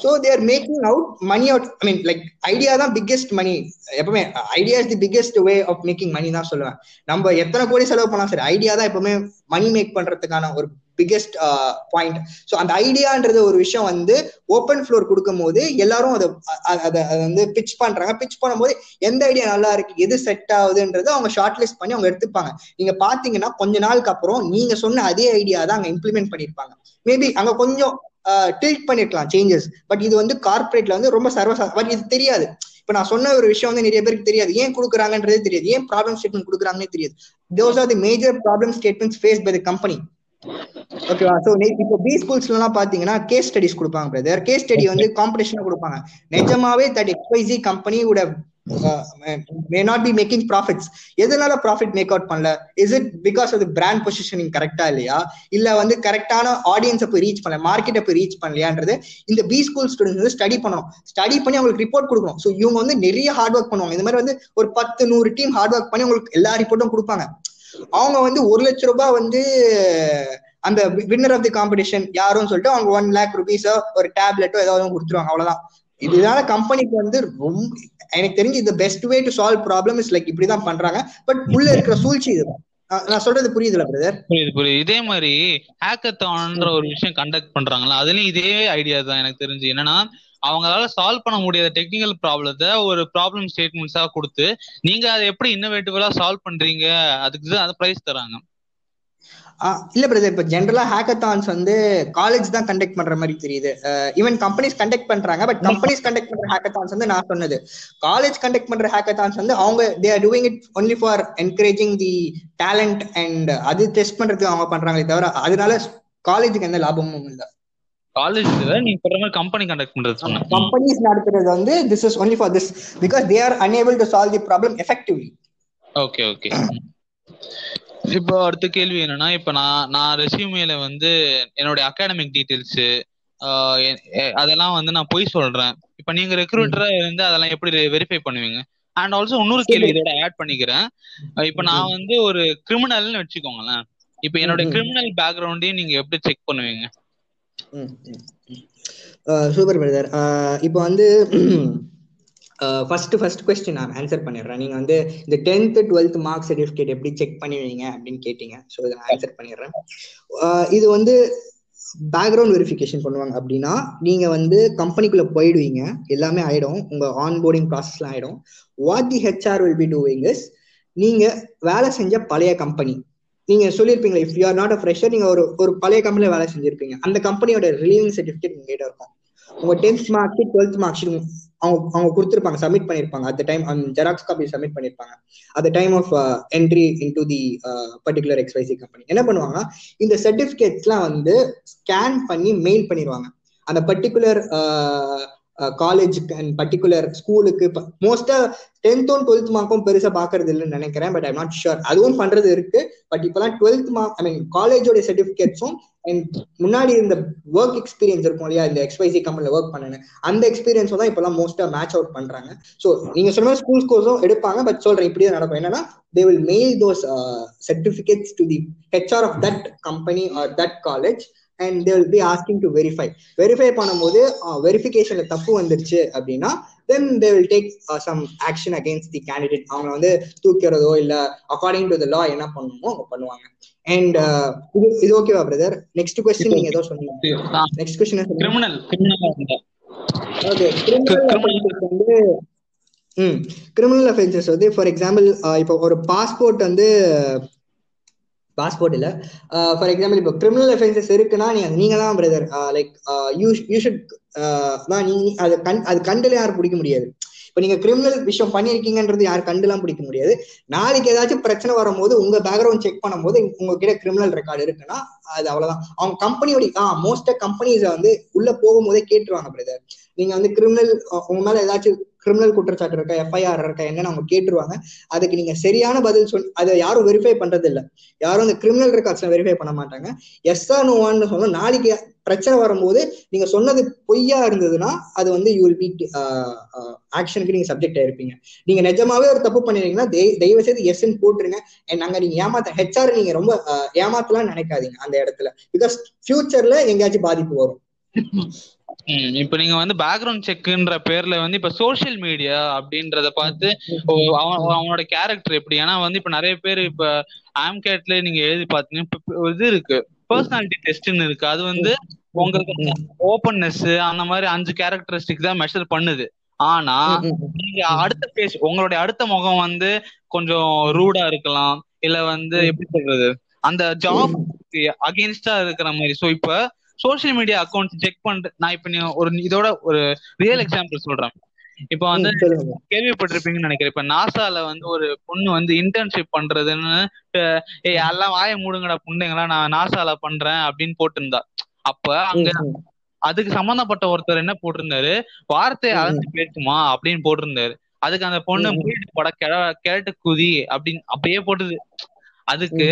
S2: So they're making out money out I mean like idea தான் பிக்கெஸ்ட் மணி எப்பவுமே idea is the biggest way of making money தான் சொல்லுவேன். நம்ம எத்தனை கோடி செலவு பண்ணா சரி ஐடியா தான் எப்பவுமே மணி மேக் பண்றதுக்கான ஒரு பிக்கெஸ்ட் பாயிண்ட் ஸோ அந்த ஐடியான்றது ஒரு விஷயம் வந்து ஓப்பன் ஃப்ளோர் கொடுக்கும் போது எல்லாரும் அதை அதை அதை வந்து பிச் பண்றாங்க. பிச் பண்ணும்போது எந்த ஐடியா நல்லா இருக்கு எது செட் ஆகுதுன்றது அவங்க ஷார்ட் லிஸ்ட் பண்ணி அவங்க எடுத்துப்பாங்க. நீங்க பாத்தீங்கன்னா கொஞ்ச நாளுக்கு அப்புறம் நீங்க சொன்ன அதே ஐடியா தான் அங்க இம்ப்ளிமெண்ட் பண்ணிருப்பாங்க மேபி அங்க கொஞ்சம் டில்ட் பண்ணிருக்கலாம் சேஞ்சஸ் பட் இது வந்து கார்ப்பரேட்ல வந்து ரொம்ப சர்வசா பட் இது தெரியாது. இப்ப நான் சொன்ன ஒரு விஷயம் வந்து நிறைய பேருக்கு தெரியாது. ஏன் கொடுக்குறாங்கன்றதே தெரியாது. ஏன் ப்ராப்ளம் ஸ்டேட்மெண்ட் கொடுக்குறாங்கன்னே தெரியாது. Those are the major problem statements face by the company ஓகேவா சோ இப்போ பி ஸ்கூல்ஸ்ல எல்லாம் பாத்தீங்கன்னா கேஸ் ஸ்டடிஸ் கொடுப்பாங்க பிரதர் கேஸ் ஸ்டடி வந்து காம்படிஷனா கொடுப்பாங்க. நிஜமாவே that XYZ company would have may not be making profits எதனால ப்ராஃபிட் மேக் அவுட் பண்ணல? Is it because of brand positioning கரெக்டா இல்லையா? இல்ல வந்து கரெக்டான ஆடியன்ஸை போய் ரீச் பண்ணல மார்க்கெட்டை போய் ரீச் பண்ணலையான்றது இந்த பி ஸ்கூல் ஸ்டூடெண்ட்ஸ் வந்து ஸ்டடி பண்ணணும். ஸ்டடி பண்ணி அவங்களுக்கு ரிப்போர்ட் கொடுக்கணும். ஸோ இவங்க வந்து நிறைய ஹார்ட் ஒர்க் பண்ணுவாங்க. இந்த மாதிரி வந்து ஒரு பத்து நூறு டீம் ஹார்ட் ஒர்க் பண்ணி உங்களுக்கு எல்லா ரிப்போர்ட்டும் கொடுப்பாங்க. அவங்க வந்து ஒரு லட்ச ரூபாய் வந்து அந்த வின்னர் ஆஃப் தி காம்படிஷன் யாரும் சொல்லிட்டு அவங்க ஒன் லேக் ருபீஸோ ஒரு டேப்லெட்டோ ஏதாவது கொடுத்துருவாங்க அவ்வளவுதான். இதனால கம்பெனிக்கு வந்து ரொம்ப எனக்கு தெரிஞ்சு இந்த best way to solve problem is like இப்படிதான் பண்றாங்க. பட் உள்ள இருக்கிற சூழ்ச்சி இதுதான் நான் சொல்றது புரியுதுல பிரதர்
S1: புரியுது புரியுது. இதே மாதிரி ஹேக்கத்தான்ன்ற ஒரு விஷயம் கண்டக்ட் பண்றாங்களா அதுலயும் இதே ஐடியா தான் எனக்கு தெரிஞ்சு. என்னன்னா அவங்களால சால்வ் பண்ண முடியாத டெக்னிக்கல் ப்ராப்ளத்தை ஒரு ப்ராப்ளம் ஸ்டேட்மெண்ட்ஸா கொடுத்து நீங்க அதை எப்படி இன்னோவேட்டிவலா சால்வ் பண்றீங்க? அதுக்கு தான் ப்ரைஸ் பிரைஸ் தராங்க.
S2: இல்ல பிரதர் இப்ப ஜென்ரலா ஹேக்கத்தான்ஸ் வந்து காலேஜ் தான் கண்டக்ட் பண்ற மாதிரி தெரியுது. ஈவன் கம்பெனிஸ் கண்டக்ட் பண்றாங்க பட் கம்பெனிஸ் கண்டக்ட் பண்ற ஹேக்கத்தான்ஸ் வந்து நான் சொன்னது. காலேஜ் கண்டக்ட் பண்ற ஹேக்கத்தான்ஸ் வந்து அவங்க they are doing it only for encouraging the talent and அது டெஸ்ட் பண்றதுக்கு அவங்க பண்றாங்களே தவிர அதனால காலேஜுக்கு எந்த லாபமும் இல்லை.
S1: காலேஜ் நீங்க சொல்ற மாதிரி கம்பெனி கண்டக்ட் பண்றது சொன்னேன்
S2: கம்பெனிஸ் நடத்துறது வந்து this is only for this because they are unable to solve the problem effectively
S1: okay okay இப்போ அடுத்த கேள்வி என்னன்னா இப்ப நான் நான் ரெசியூமேல வந்து என்னுடைய அகாடமிக் டீடைல்ஸ் அதெல்லாம் வந்து நான் பொய் சொல்றேன். இப்ப நீங்க ரெக்ரூட்டரா இருந்து அதெல்லாம் எப்படி வெரிஃபை பண்ணுவீங்க? அண்ட் ஆல்சோ இன்னொரு கேள்வி இதோட ஆட் பண்ணிக்கிறேன். இப்ப நான் வந்து ஒரு கிரிமினல்னு வச்சுக்கோங்களேன். இப்ப என்னோட கிரிமினல் பேக்ரவுண்டையும் நீங்க எப்படி செக் பண்ணுவீங்க?
S2: Super brother. இப்போ வந்து ஃபர்ஸ்ட் ஃபர்ஸ்ட் கொஸ்டின் நான் ஆன்சர் பண்ணிடுறேன். நீங்கள் வந்து இந்த டென்த்து டுவெல்த் மார்க் சர்டிஃபிகேட் எப்படி செக் பண்ணுவீங்க அப்படின்னு கேட்டீங்க. ஸோ இதை நான் ஆன்சர் பண்ணிடுறேன். இது வந்து பேக்ரவுண்ட் வெரிஃபிகேஷன் பண்ணுவாங்க அப்படின்னா நீங்க வந்து கம்பெனிக்குள்ள போயிடுவீங்க. எல்லாமே ஆயிடும். உங்க ஆன் போர்டிங் ப்ராசஸ்லாம் ஆயிடும். What the HR will be doing is நீங்க வேலை செஞ்ச பழைய கம்பெனி நீங்க சொல்லியிருப்பீங்களா if you are not a fresher நீங்க ஒரு ஒரு பழைய கம்பெனியில வேலை செஞ்சிருப்பீங்க. அந்த கம்பெனியோட ரிலீவிங் சர்டிஃபிகேட் உங்ககிட்ட இருக்கும். உங்க tenth mark twelfth mark sheet அவங்க அவங்க கொடுத்துருப்பாங்க சப்மிட் பண்ணிருப்பாங்க. அட் டைம் அந்த ஜெராக்ஸ் காப்பி சப்மிட் பண்ணிருப்பாங்க. At time of entry into the particular XYZ company என்ன பண்ணுவாங்க இந்த சர்டிபிகேட்ஸ்லாம் வந்து ஸ்கேன் பண்ணி மெயில் பண்ணிடுவாங்க அந்த பர்டிகுலர் காலேஜுக்கு அண்ட் பர்டிகுலர் ஸ்கூலுக்கு மோஸ்டா டென்த்தும் டுவெல்த் மார்க்கும் பெருசா பாக்குறது இல்லைன்னு நினைக்கிறேன் பட் ஐம் நாட் ஷுர் அதுவும் பண்றது இருக்கு பட் இப்பெல்லாம் டுவெல்த் மார்க் ஐ மீன் காலேஜோட சர்டிபிகேட்ஸும் அண்ட் முன்னாடி இருந்த ஒர்க் எக்ஸ்பீரியன்ஸ் இருக்கும் இல்லையா இந்த எக்ஸ்பைசி கம்பெனில ஒர்க் பண்ணனு அந்த எக்ஸ்பீரியன்ஸும் தான் இப்பெல்லாம் மோஸ்டா மேட்ச் அவுட் பண்றாங்க. ஸோ நீங்க சொன்ன ஸ்கூல் கோர்ஸும் எடுப்பாங்க பட் சொல்றேன் இப்படியே நடக்கும். என்னன்னா they will mail those certificates to the HR of that company or that college and they will be asking to verify verify பண்ணும்போது வெரிஃபிகேஷன்ல தப்பு வந்துருச்சு அப்படின்னா then they will take some action against the candidate அவங்க வந்து தூக்கிறதோ இல்ல according to the லா என்ன பண்ணணுமோ அவங்க பண்ணுவாங்க. அண்ட் இது இது ஓகேவா பிரதர் நெக்ஸ்ட் கொஸ்டின் நீங்க ஏதோ சொன்னீங்க. Next question
S1: criminal criminal
S2: okay criminal வந்து ம் கிரிமினல் அஃபென்சஸ் வந்து ஃபார் எக்ஸாம்பிள் இப்போ ஒரு பாஸ்போர்ட் வந்து பாஸ்போர்ட் இல்ல. ஃபார் எக்ஸாம்பிள் இப்போ கிரிமினல் அஃபென்சஸ் இருக்குன்னா நீங்க நீங்க தான் brother like you you should தான் நீ அது கண் அது கண்டுல யாரும் பிடிக்க முடியாது. இப்போ நீங்க கிரிமினல் விஷயம் பண்ணிருக்கீங்கன்றது யாரும் கண்டுலாம் பிடிக்க முடியாது. நாளைக்கு ஏதாச்சும் பிரச்சனை வரும்போது உங்க பேக்ரவுண்ட் செக் பண்ணும்போது உங்ககிட்ட கிரிமினல் ரெக்கார்டு இருக்குன்னா அது அவ்வளவுதான். அவங்க கம்பெனியோட ஆ மோஸ்ட் கம்பெனிஸை வந்து உள்ள போகும்போதே கேட்டுருவாங்க பிரதர் நீங்க வந்து கிரிமினல் உங்க மேல ஏதாச்சும் கிரிமினல் குற்றச்சாட்டு இருக்கா எஃப்ஐஆர் இருக்கா என்னன்னு அவங்க கேட்டுருவாங்க. அதுக்கு நீங்க சரியான பதில் சொல் அதை யாரும் வெரிஃபை பண்றது இல்ல யாரும் அந்த கிரிமினல் ரெக்கார்ட்ஸ்ல வெரிஃபை பண்ண மாட்டாங்க. எஸ் நோவான்னு சொன்னோம் நாளைக்கு பிரச்சனை வரும்போது நீங்க சொன்னது பொய்யா இருந்ததுன்னா அது வந்து யூ வில் பி ஆக்ஷனுக்கு நீங்க சப்ஜெக்ட் ஆயிருப்பீங்க. நீங்க நிஜமாவே ஒரு தப்பு பண்ணிருக்கீங்கன்னா தயவு செய்து எஸ்ன்னு போட்டுருங்க. நாங்க நீங்க ஏமாத்த ஹெச்ஆர் நீங்க ரொம்ப uh, ஏமாத்தலாம் நினைக்காதீங்க அந்த இடத்துல. பிகாஸ் ஃபியூச்சர்ல எங்கேயாச்சும் பாதிப்பு வரும்.
S1: இப்ப நீங்க வந்து பேக்ரவுண்ட் செக்ன்ற பேர்ல வந்து இப்ப சோசியல் மீடியா அப்படின்றத பார்த்து அவனோட கேரக்டர் எப்படி? ஏன்னா வந்து இப்ப நிறைய பேர் இப்ப ஆம்கேட்ல நீங்க எழுதி பாத்தீங்கன்னா இது இருக்கு. பர்சனாலிட்டி டெஸ்ட்னு இருக்கு. அது வந்து உங்களுக்கு ஓப்பன்னஸ் அந்த மாதிரி அஞ்சு கேரக்டரிஸ்டிக் தான் மெஷர் பண்ணுது. ஆனா நீங்க அடுத்த பேஸ் உங்களுடைய அடுத்த முகம் வந்து கொஞ்சம் ரூடா இருக்கலாம். இல்ல வந்து எப்படி சொல்றது? அந்த ஜாப் அகேன்ஸ்டா இருக்கிற மாதிரி. சோ இப்ப சோசியல் மீடியா அக்கௌண்ட் செக் பண்ற நான் இப்ப ஒரு இதோட ஒரு ரியல் எக்ஸாம்பிள் சொல்றேன். இப்ப வந்து கேள்விப்பட்டிருப்பீங்கன்னு நினைக்கிறேன். இப்ப நாசால வந்து ஒரு பொண்ணு வந்து இன்டர்ன்ஷிப் பண்றதுன்னு ஏய் எல்லாம் வாய மூடுங்கடா புண்டைங்களா நான் நாசால பண்றேன் அப்படின்னு போட்டிருந்தா. அப்ப அங்க அதுக்கு சம்பந்தப்பட்ட ஒருத்தர் என்ன போட்டிருந்தாரு? வார்த்தையை அளந்து பேசுமா? அப்படின்னு போட்டிருந்தாரு. அதுக்கு அந்த பொண்ணு பட கிழ கிழட்டு குதி அப்படின்னு அப்படியே போட்டுது. அதுக்கு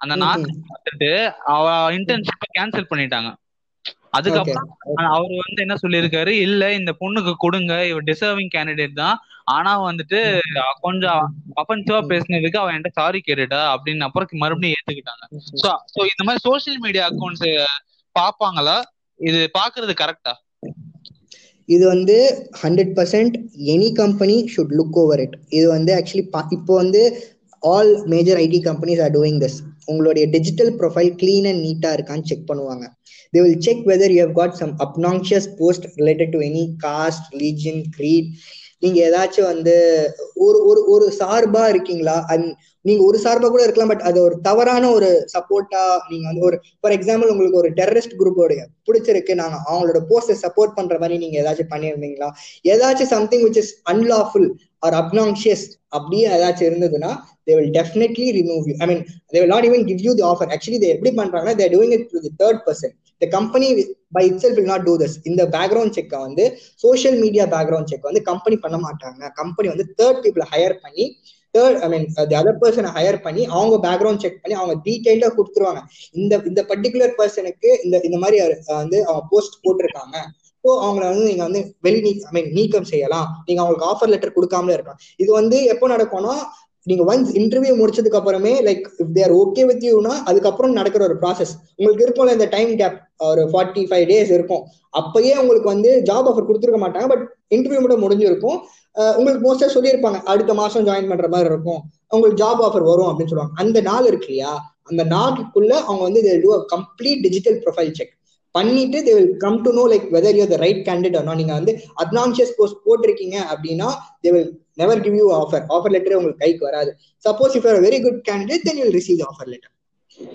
S1: அந்த நாக்கு பார்த்துட்டு அவ இன்டர்ன்ஷிப்ப கேன்சல் பண்ணிட்டாங்க. அதுக்கப்புறம் அவர் வந்து என்ன சொல்லியிருக்காரு? இல்ல இந்த பொண்ணுக்கு கொடுங்க. இவ டிசர்விங் கேண்டிடேட் தான். ஆனா வந்துட்டு கொஞ்சம் அஃபென்சிவா பேசினதுக்கு அவன் என்கிட்ட சாரி கேட்டுட்டா அப்படின்னு அப்புறம் மறுபடியும் ஏத்துக்கிட்டாங்க. சோ இந்த மாதிரி சோசியல் மீடியா அக்கௌண்ட்ஸ் பாப்பாங்களா இது பாக்குறது கரெக்டா
S2: இது வந்து hundred percent any company should look over it இது வந்து ஆக்சுவலி இப்போ வந்து all major IT companies are doing this உங்களுடைய டிஜிட்டல் ப்ரொஃபைல் கிளீன் அண்ட் நீட்டா இருக்கான்னு செக் பண்ணுவாங்க. They will check whether you have got some obnoxious post related to any caste religion creed நீங்க ஏதாச்சும் வந்து ஒரு ஒரு ஒரு சார்பா இருக்கீங்களா? அண்ட் நீங்க ஒரு சார்பா கூட இருக்கலாம் பட் அது ஒரு தவறான ஒரு சப்போர்ட்டா நீங்க வந்து ஒரு ஃபார் எக்ஸாம்பிள் உங்களுக்கு ஒரு டெரரிஸ்ட் குரூப்போடைய பிடிச்சிருக்கு நாங்க அவங்களோட போஸ்ட்டை சப்போர்ட் பண்ற மாதிரி நீங்க ஏதாச்சும் பண்ணியிருந்தீங்களா? ஏதாச்சும் something which is unlawful or obnoxious அப்படியே ஏதாச்சும் இருந்ததுன்னா they will definitely remove you I mean they will not even give you the offer actually they எப்படி பண்றாங்கன்னா they're doing it to the third person the company by itself will not do this இந்த background செக்கை வந்து social media background check வந்து company பண்ண மாட்டாங்க. Company வந்து third பீப்புளை ஹையர் பண்ணி third I mean the other பர்சனை ஹையர் பண்ணி அவங்க பேக்ரவுண்ட் செக் பண்ணி அவங்க டீட்டெயிலாக கொடுத்துருவாங்க. இந்த இந்த பர்டிகுலர் பர்சனுக்கு இந்த இந்த மாதிரி வந்து அவங்க போஸ்ட் போட்டிருக்காங்க. ஸோ அவங்கள வந்து நீங்க வந்து வெளி நீ ஐ மீன் நீக்கம் செய்யலாம். நீங்க அவங்களுக்கு ஆஃபர் லெட்டர் கொடுக்காமலே இருக்கலாம். இது வந்து எப்போ நடக்கும்னா நீங்க ஒன்ஸ் இன்டர்வியூ முடிச்சதுக்கு அப்புறமே like if they're okay with யூனா அதுக்கப்புறம் நடக்கிற ஒரு ப்ராசஸ் உங்களுக்கு இருக்கும்ல இந்த டைம் கேப் ஒரு ஃபார்ட்டி ஃபைவ் டேஸ் இருக்கும். அப்பயே உங்களுக்கு வந்து ஜாப் ஆஃபர் கொடுத்துருக்க மாட்டாங்க பட் இன்டர்வியூ மட்டும் முடிஞ்சிருக்கும். உங்களுக்கு மோஸ்டா சொல்லியிருப்பாங்க அடுத்த மாசம் ஜாயின் பண்ற மாதிரி இருக்கும். உங்களுக்கு ஜாப் ஆஃபர் வரும் அப்படின்னு சொல்லுவாங்க. அந்த நாள் இருக்கு இல்லையா? அந்த நாளுக்குள்ள அவங்க வந்து to complete digital profile check பண்ணிட்டு they will come to know like whether you the right candidate நீங்க வந்து அப்னான்சியஸ் போஸ்ட் போட்டிருக்கீங்க அப்படின்னா they will never give you offer offer letter உங்களுக்கு கைக்கு வராது. Suppose if you're very good candidate then you receive offer letter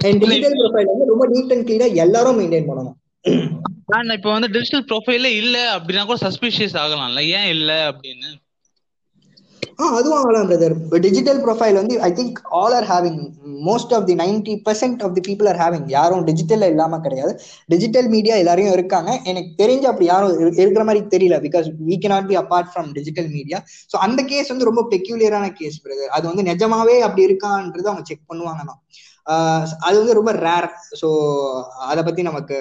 S2: and digital profile வந்து ரொம்ப NEET and கிளீனா எல்லாரும் மெயின்டைன் பண்ணணும்.
S1: நான் இப்ப வந்து டிஜிட்டல் ப்ரொஃபைல்ல இல்ல அப்படின்னா கூட சஸ்பிஷியஸ் ஆகலாம்ல. ஏன் இல்ல அப்படின்னு?
S2: ஆ அதுவும் ஆகலாம் பிரதர் டிஜிட்டல் ப்ரொஃபைல் வந்து I think all are having most of the ninety percent of the people are having யாரும் டிஜிட்டல்ல இல்லாம கிடையாது. டிஜிட்டல் மீடியா எல்லாரையும் இருக்காங்க. எனக்கு தெரிஞ்சு அப்படி யாரும் இருக்கிற மாதிரி தெரியல. Because we not be apart from digital media so அந்த கேஸ் வந்து ரொம்ப பெக்யூலியரான கேஸ் பிரதர் அது வந்து நிஜமாவே அப்படி இருக்கான்றது அவங்க செக் பண்ணுவாங்க தான் அது வந்து ரொம்ப ரேர் ஸோ அதை பத்தி நமக்கு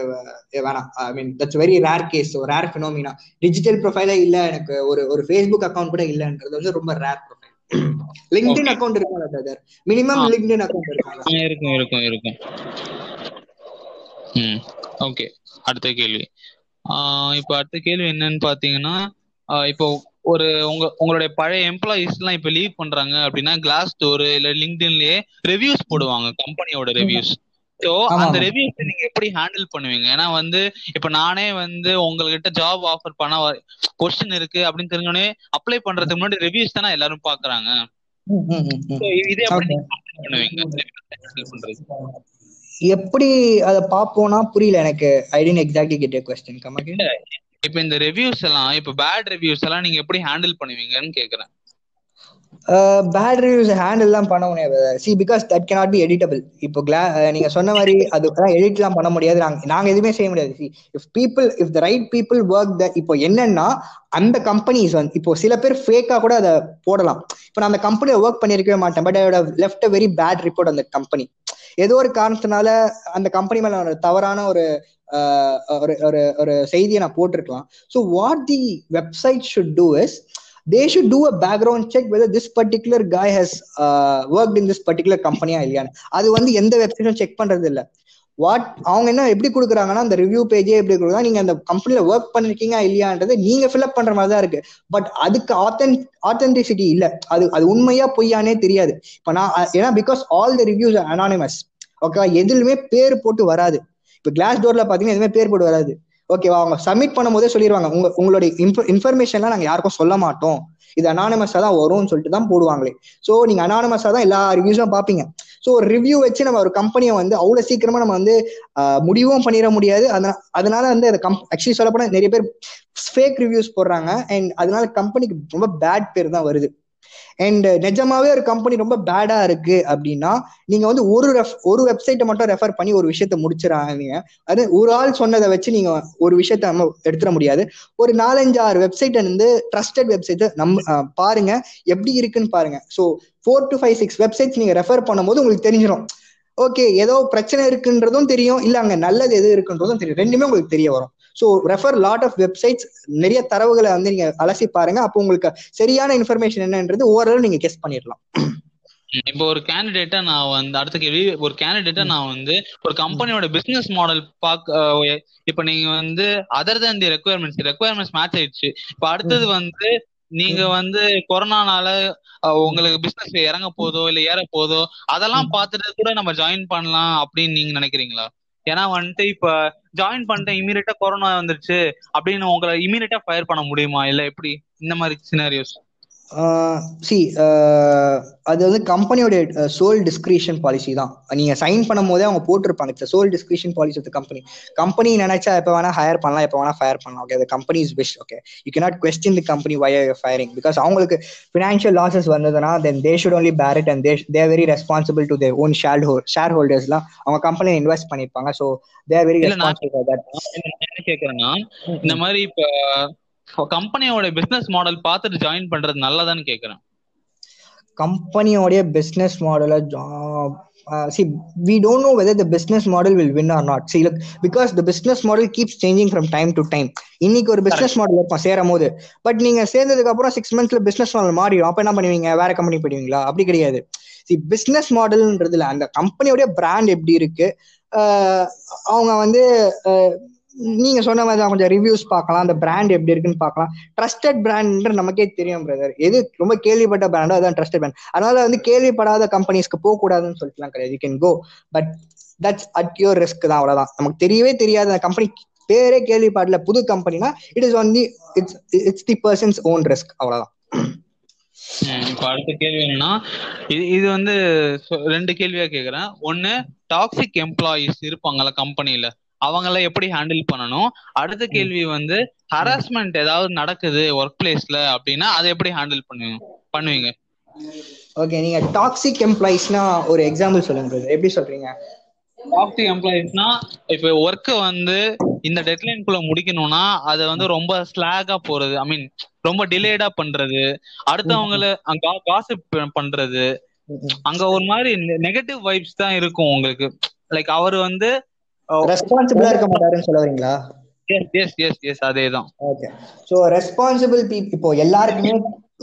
S2: வேணாம். I mean that's very rare case so rare phenomena digital ப்ரொஃபைலே இல்ல எனக்கு. ஒரு ஒரு ஃபேஸ்புக் அக்கௌண்ட் கூட இல்லைன்றது வந்து ரொம்ப ரேர் ப்ரொஃபைல் லிங்க்டின் அக்கௌண்ட் இருக்கும் பிரதர் மினிமம் லிங்க்டின் அக்கௌண்ட் இருக்கும்
S1: இருக்கும் இருக்கும் இருக்கும். ம். ஓகே அடுத்த கேள்வி. இப்போ அடுத்த கேள்வி என்னன்னு பாத்தீங்கன்னா இப்போ ஒரு உங்க உங்களுடைய பழைய எம்ப்ளாயிஸ் எல்லாம் இப்ப லீவ் பண்றாங்க அப்படின்னா கிளாஸ் டோர் இல்ல லிங்க்டின்லயே ரிவ்யூஸ் போடுவாங்க கம்பெனியோட ரிவ்யூஸ் ஸோ அந்த ரிவ்யூஸ் நீங்க எப்படி ஹேண்டில் பண்ணுவீங்க? ஏன்னா வந்து இப்ப நானே வந்து உங்ககிட்ட ஜாப் ஆஃபர் பண்ண கொஸ்டின் இருக்கு அப்படின்னு தெரிஞ்சோடனே அப்ளை பண்றதுக்கு முன்னாடி ரிவ்யூஸ் தானே எல்லாரும் பாக்குறாங்க? இதே பண்ணுவீங்க?
S2: எப்படி அதை பார்ப்போம்னா புரியல எனக்கு. I don't exactly get question கமாக்கு
S1: இப்போ இந்த ரிவ்யூஸ் எல்லாம் இப்போ பேட் ரிவ்யூஸ் எல்லாம் நீங்க எப்படி ஹேண்டில் பண்ணுவீங்கன்னு கேக்குறேன்.
S2: பேட் ரிவ்யூஸ் ஹேண்டில் பண்ண முடியாது. See because that cannot be editable இப்போ கிளா நீங்க சொன்ன மாதிரி அது எடிட்லாம் பண்ண முடியாது. நாங்க நாங்க எதுவுமே செய்ய முடியாது. See if people if the right people work the இப்போ என்னன்னா அந்த கம்பெனிஸ் வந்து இப்போ சில பேர் ஃபேக்கா கூட அதை போடலாம். இப்போ நான் அந்த கம்பெனியை ஒர்க் பண்ணிருக்கவே மாட்டேன். But I left a very bad report அந்த கம்பெனி ஏதோ ஒரு காரணத்தினால அந்த கம்பெனி மேல ஒரு தவறான ஒரு ஒரு ஒரு ஒரு செய்தியை நான் போட்டிருக்கலாம். So what the website should do is they should do a background check whether this particular guy has work in this particular கம்பெனியா இல்லையான்னு. அது வந்து எந்த வெப்சைட்டும் செக் பண்றது இல்லை வாட் அவங்க என்ன எப்படி கொடுக்குறாங்கன்னா அந்த ரிவ்யூ பேஜே எப்படி கொடுக்குறாங்க நீங்க அந்த கம்பெனில ஒர்க் பண்ணிருக்கீங்க இல்லையான்றது நீங்க ஃபில்அப் பண்ற மாதிரி தான் இருக்கு. பட் அதுக்கு ஆத்தன் ஆத்தென்டிசிட்டி இல்ல. அது அது உண்மையா பொய்யானே தெரியாது. இப்ப நான் ஏன்னா because all the reviews anonymous okay எதுலுமே பேர் போட்டு வராது. இப்போ கிளாஸ் டோர்ல பாத்தீங்கன்னா எதுவுமே பேர் போட்டு வராது. ஓகேவா அவங்க சப்மிட் பண்ணும் போதே சொல்லிடுவாங்க உங்க உங்களுடைய இன்ஃபர்மேஷன்லாம் நாங்க யாருக்கும் சொல்ல மாட்டோம். இது அனானமஸா தான் வரும்னு சொல்லிட்டு தான் போடுவாங்களே. ஸோ நீங்க அனானமஸா தான் எல்லா ரிவ்யூஸும் பாப்பீங்க ஸோ ஒரு ரிவ்யூ வச்சு நம்ம ஒரு கம்பெனியை வந்து அவ்வளோ சீக்கிரமா நம்ம வந்து முடிவும் பண்ணிட முடியாது. அதனால வந்து அதை கம் ஆக்சுவலி சொல்லப்போனால் நிறைய பேர் ஃபேக் ரிவ்யூஸ் போடுறாங்க. அண்ட் அதனால கம்பெனிக்கு ரொம்ப பேட் பேர் தான் வருது. அண்ட் uh, நிஜமாவே ஒரு கம்பெனி ரொம்ப பேடா இருக்கு அப்படின்னா நீங்க வந்து ஒரு ரெஃப் ஒரு வெப்சைட்டை மட்டும் ரெஃபர் பண்ணி ஒரு விஷயத்த முடிச்சிடறாங்க அது ஒரு ஆள் சொன்னதை வச்சு நீங்க ஒரு விஷயத்த நம்ம எடுத்துட முடியாது. ஒரு நாலஞ்சு ஆறு வெப்சைட்டை வந்து ட்ரஸ்டட் வெப்சைட் நம்ம பாருங்க எப்படி இருக்குன்னு பாருங்க. So four to five six websites நீங்க ரெஃபர் பண்ணும்போது உங்களுக்கு தெரிஞ்சிடும் ஓகே ஏதோ பிரச்சனை இருக்குன்றதும் தெரியும் இல்ல அங்க நல்லது எது இருக்குன்றதும் தெரியும். ரெண்டுமே உங்களுக்கு தெரிய வரும். So refer lot of websites நிறைய தரவுகளை வந்து நீங்க அலசி பாருங்க. அப்போ உங்களுக்கு சரியான இன்ஃபர்மேஷன் என்னன்றது ஓரளவு நீங்க கெஸ் பண்ணிடலாம்.
S1: இப்போ ஒரு கேண்டிடேட்டா நான் வந்து அடுத்த கேள்வி ஒரு கேண்டிடேட்டா நான் வந்து ஒரு கம்பெனியோட பிசினஸ் மாடல் பாக்க இப்ப நீங்க வந்து other than the requirements requirements match ஆயிடுச்சு. இப்ப அடுத்தது வந்து நீங்க வந்து கொரோனானால உங்களுக்கு பிசினஸ் இறங்க போதோ இல்ல ஏற போதோ அதெல்லாம் பார்த்துட்டு கூட நம்ம ஜாயின் பண்ணலாம் அப்படின்னு நீங்க நினைக்கிறீங்களா? ஏன்னா வந்துட்டு இப்ப ஜாயின் பண்ணிட்டேன் இமீடியட்டா கொரோனா வந்துருச்சு அப்படின்னு உங்களை இமீடியட்டா ஃபயர் பண்ண முடியுமா? இல்ல எப்படி? இந்த மாதிரி சினாரியோஸ்
S2: சி அது வந்து கம்பெனியோட சோல் டிஸ்கிரிஷன் பாலிசி தான். நீங்க சைன் பண்ணும் போதே அவங்க போட்டிருப்பாங்க. It's sole discretion policy of company company நினைச்சா எப்போ வேணா ஹையர் பண்ணலாம் எப்போ வேணா ஃபயர் பண்ணலாம் okay company is wish okay you cannot question the company why are firing because அவங்களுக்கு ஃபினான்ஷியல் லாசஸ் வந்ததுன்னா then they should only bear it and they they very responsible to their own share hold share ஹோல்டர்ஸ்லாம் அவங்க கம்பெனியில் invest பண்ணியிருப்பாங்க. So they are very responsible
S1: கேக்குறேன்னா இந்த மாதிரி இப்ப கம்பெனியோட business model பார்த்துட்டு ஜாயின் பண்றது நல்லதான்னு கேக்குறேன்.
S2: கம்பெனியோடைய பிசினஸ் மாடலை see we don't know whether the business model will win or not. See look because the business model keeps changing from time to time. இன்னைக்கு ஒரு பிசினஸ் மாடல் இருக்கும் சேரும் போது பட் நீங்க சேர்ந்ததுக்கு அப்புறம் சிக்ஸ் மந்த்ஸ்ல பிசினஸ் மாடல் மாறிடும். அப்ப என்ன பண்ணுவீங்க? வேற கம்பெனி போயிடுவீங்களா? அப்படி கிடையாது. சி பிசினஸ் மாடல்ன்றதுல அந்த கம்பெனியோட பிராண்ட் எப்படி இருக்கு? அவங்க வந்து நீங்க சொன்ன மாதிரி கொஞ்சம் ரிவ்யூஸ் பார்க்கலாம். அந்த பிராண்ட் எப்படி இருக்குன்னு பார்க்கலாம். ட்ரஸ்டட் பிராண்ட் நமக்கே தெரியும் பிரதர் எது ரொம்ப கேள்விப்பட்ட பிராண்டோ அதான் ட்ரஸ்டட் பிராண்ட் அதனால வந்து கேள்விப்படாத கம்பெனிஸ்க்கு போக கூடாதுன்னு சொல்லிட்டுலாம் கிடையாது. You can go but that's at your risk தான் அவ்வளவுதான். நமக்கு தெரியவே தெரியாத. அந்த கம்பெனி பேரே கேள்விப்படல. புது கம்பெனினா it is one the it's it's the person's own risk அவ்வளவுதான்
S1: இப்போ அடுத்த கேள்வி என்னன்னா இது இது வந்து ரெண்டு கேள்வியா கேக்குறேன். ஒன்னு டாக்ஸிக் எம்ப்ளாயிஸ் இருப்பாங்கல்ல கம்பெனில அவங்கள எப்படி ஹேண்டில் பண்ணணும்? அடுத்த கேள்வி வந்து ஹராஸ்மெண்ட் ஏதாவது நடக்குது ஒர்க் பிளேஸ்ல அப்படின்னா அதை எப்படி ஹேண்டில் பண்ணுவீங்க பண்ணுவீங்க?
S2: ஓகே நீங்க டாக்ஸிக் எம்ப்ளாயிஸ்னா ஒரு எக்ஸாம்பிள் சொல்லுங்க எப்படி சொல்றீங்க?
S1: டாக்ஸிக் எம்ப்ளாயிஸ்னா இப்ப ஒர்க்க வந்து இந்த டெட்லைன்குள்ள முடிக்கணும்னா அதை வந்து ரொம்ப ஸ்லாகா போறது ஐ மீன் ரொம்ப டிலேடா பண்றது அடுத்தவங்கள காசிப் பண்றது அங்க ஒரு மாதிரி நெகட்டிவ் வைப்ஸ் தான் இருக்கும் உங்களுக்கு. லைக் அவர் வந்து
S2: ரெஸ்பான்சிபிளா இருக்க மாட்டாருன்னு சொல்ல வரீங்களா?
S1: எஸ் எஸ் எஸ் எஸ் அதேதான்.
S2: ஓகே சோ ரெஸ்பான்சிபிள் பீப் இப்போ எல்லாருக்குமே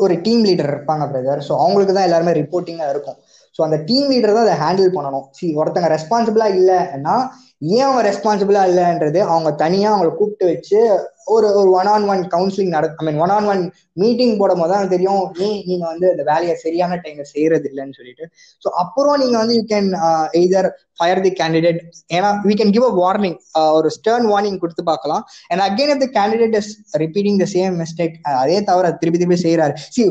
S2: ஒரு டீம் லீடர் இருப்பாங்க பிரதர் ஸோ அவங்களுக்கு தான் எல்லாருமே ரிப்போர்ட்டிங்கா இருக்கும். ஸோ அந்த டீம் லீடர் தான் அதை ஹேண்டில் பண்ணணும். சி ஒருத்தங்க ரெஸ்பான்சிபிளா இல்லைன்னா ஏன் அவங்க ரெஸ்பான்சிபிளா இல்லைன்றது அவங்க தனியா அவங்களை கூப்பிட்டு வச்சு ஒரு ஒரு ஒன் ஆன் ஒன் கவுன்சிலிங் நட I mean one on one meeting போடும் போது தான் தெரியும் ஏன் நீங்க வந்து அந்த வேலையை சரியான டைம்ல செய்யறது இல்லைன்னு சொல்லிட்டு. ஸோ அப்புறம் நீங்க வந்து you can either fire the candidate ஏன்னா we can give a warning ஒரு ஸ்டர்ன் வார்னிங் கொடுத்து பார்க்கலாம். And again if candidate candidate repeating the same mistake அதே தவிர திருப்பி திருப்பி செய்யறாரு சி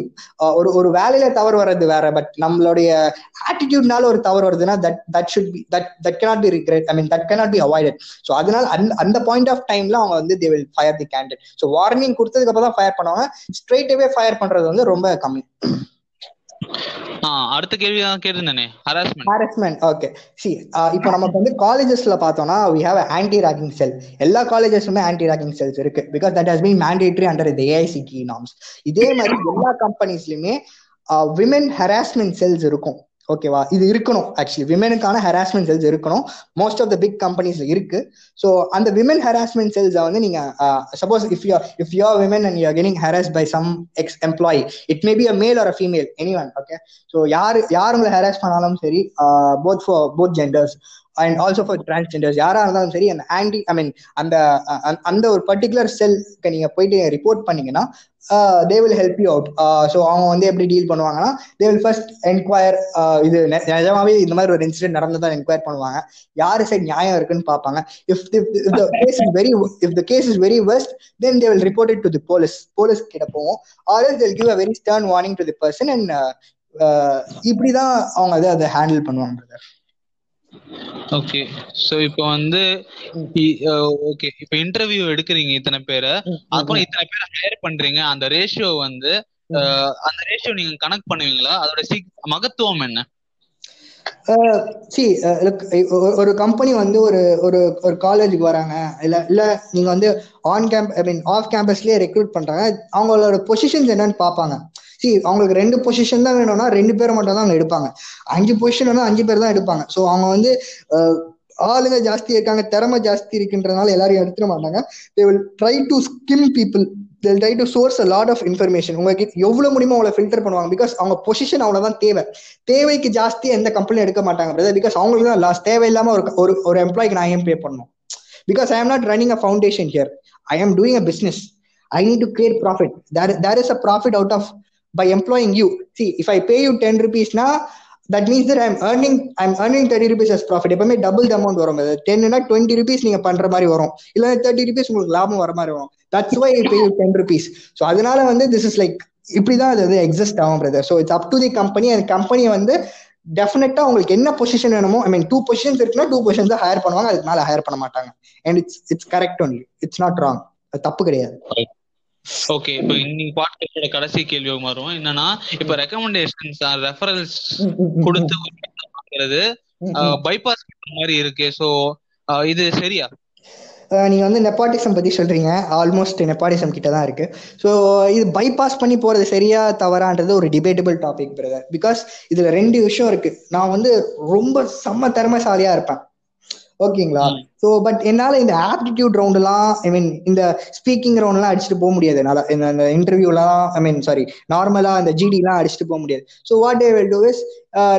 S2: uh, ஒரு ஒரு வேலையில தவறு வர்றது வேற பட் நம்மளுடைய ஆட்டிடியூட்னால ஒரு தவறு வருதுன்னா that that should be that that cannot be regret I mean that cannot be avoided so அதனால அந்த அந்த பாயிண்ட் ஆஃப் டைம்ல அவங்க வந்து they will fire the candidate so warning கொடுத்ததுக்கு அப்புறம் தான் ஃபயர் பண்ணுவாங்க. ஸ்ட்ரெயிட்டவே ஃபயர் பண்றது வந்து ரொம்ப கம்மி.
S1: அடுத்த கேள்வி தான் கேட்டிருந்தேனே ஹராஸ்மெண்ட்
S2: ஹராஸ்மெண்ட் ஓகே சி இப்போ நமக்கு வந்து காலேஜஸ்ல பார்த்தோம்னா we have anti ragging cell எல்லா காலேஜஸ்லுமே ஆன்டி ராக்கிங் செல்ஸ் இருக்கு because that has been mandatory under the AICTE norms இதே மாதிரி எல்லா கம்பெனிஸ்லயுமே விமென் ஹராஸ்மெண்ட் செல்ஸ் இருக்கும். ஓகேவா இது இருக்கணும் ஆக்சுவலி விமெனுக்கான ஹராஸ்மெண்ட் செல்ஸ் இருக்கணும். மோஸ்ட் ஆஃப் த பிக் கம்பெனிஸ்ல இருக்கு. ஸோ அந்த விமன் ஹராஸ்மெண்ட் செல்ஸை வந்து நீங்க suppose if you if you are women and you getting harass by some ex employee it may be a male or a female anyone okay so யார் யார் உங்களை harass பண்ணாலும் சரி both for both genders and also for transgenders யாரா இருந்தாலும் சரி அந்த anti ஐ மீன் அந்த அந்த ஒரு பர்டிகுலர் செல்க்கு நீங்க போயிட்டு ரிப்போர்ட் பண்ணீங்கன்னா they will help you out so அவங்க வந்து எப்படி டீல் பண்ணுவாங்கன்னா தே வில் ஃபர்ஸ்ட் என்கொயர் இது நிஜமாவே இந்த மாதிரி ஒரு இன்சிடென்ட் நடந்ததான் என்கொயர் பண்ணுவாங்க. யாரு சைட் நியாயம் இருக்குன்னு பார்ப்பாங்க. If the case is very if the case is very worst then they will report it to the police police கிட்ட போவோம். Or else give a very stern warning to the person and இப்படிதான் அவங்க அதை அதை handle பண்ணுவாங்க
S1: okay so இப்போ வந்து okay இப்போ இன்டர்வியூ எடுக்கிறீங்க இத்தனை பேரை. அப்புறம் இத்தனை பேரை ஹையர் பண்றீங்க. அந்த ரேஷியோ வந்து அந்த ரேஷியோ நீங்க கனெக்ட் பண்ணுவீங்களா? அதோட மகத்துவம் என்ன?
S2: சி ஒரு கம்பெனி வந்து ஒரு ஒரு ஒரு காலேஜுக்கு வராங்க. இல்ல இல்ல நீங்க வந்து on camp I mean off கேம்பஸ்லயே recruit பண்றாங்க. அவங்களோட பொசிஷன்ஸ் என்னன்னு பாப்பாங்க. சி அவங்களுக்கு ரெண்டு பொசிஷன் தான் வேணும்னா ரெண்டு பேரை மட்டும் தான் அவங்க எடுப்பாங்க. அஞ்சு பொசிஷன் வேணும் அஞ்சு பேர் தான் எடுப்பாங்க. ஸோ அவங்க வந்து ஆளுங்க ஜாஸ்தி இருக்காங்க திறமை ஜாஸ்தி இருக்குன்றதுனால எல்லாரையும் எடுத்துட மாட்டாங்க. They will try to skim people they'll try to source a lot of information உங்களுக்கு எவ்வளவு முடியுமோ அவங்கள ஃபில்டர் பண்ணுவாங்க. பிகாஸ் அவங்க பொசிஷன் அவ்வளவுதான் தேவை. தேவைக்கு ஜாஸ்தி எந்த கம்பெனியும் எடுக்க மாட்டாங்க பிரதர் பிகாஸ் அவங்களுக்கு தான் லாஸ் தேவையில்லாம ஒரு ஒரு ஒரு எம்ப்ளாய்க்கு நான் ஏன் பே பண்ணணும். Because I am not running a foundation here I am doing a business I need to create profit there there is a profit out of by employing you see if I pay you ten ருபீஸ்னா that means that I'm earning I'm earning thirty rupees as profit எப்பவுமே double amount வரும். டென்னா twenty rupees நீங்க பண்ற மாதிரி வரும். இல்ல thirty rupees உங்களுக்கு லாபம் வர மாதிரி வரும். That's why pay ten rupees so அதனால வந்து திஸ் இஸ் லைக் இப்படிதான் அது வந்து எக்ஸிஸ்ட் ஆகும் brother so it's up to the company அந்த கம்பெனியை வந்து டெஃபினட்டா உங்களுக்கு என்ன பொசிஷன் வேணுமோ ஐ மீன் டூ பொசிஷன்ஸ் இருக்குன்னா டூ பொசிஷன் தான் ஹையர் பண்ணுவாங்க. அதுக்கு மேல ஹையர் பண்ண மாட்டாங்க. And it's it's correct only it's not wrong அது தப்பு கிடையாது.
S1: ஓகே இப்போ இன்னைக்கு பாட்காஸ்டோட கடைசி கேள்வி மாறும் என்னன்னா இப்ப ரெக்கமெண்டேஷன்ஸ் ரெஃபரன்ஸ் கொடுத்து வாங்குறது பைபாஸ் மாதிரி இருக்கு. சோ இது சரியா?
S2: நீங்க வந்து நெப்பாட்டிசம் பத்தி சொல்றீங்க. ஆல்மோஸ்ட் நெப்பாட்டிசம் கிட்ட தான் இருக்கு. ஸோ இது பைபாஸ் பண்ணி போறது சரியா தவறான்றது ஒரு டிபேட்டபிள் டாபிக் பிரதர் பிகாஸ் இதுல ரெண்டு விஷயம் இருக்கு. நான் வந்து ரொம்ப செம்ம திறமைசாலியா இருப்பேன். ஓகேங்களா? ஸோ பட் என்னால இந்த ஆப்டிடியூட் ரவுண்ட்லாம் ஐ மீன் இந்த ஸ்பீக்கிங் ரவுண்ட்லாம் அடிச்சுட்டு போக முடியாது. என்னால இந்த இந்த இன்டர்வியூலாம் ஐ மீன் சாரி நார்மலா இந்த ஜிடிலாம் அடிச்சுட்டு போக முடியாது. So what I will do is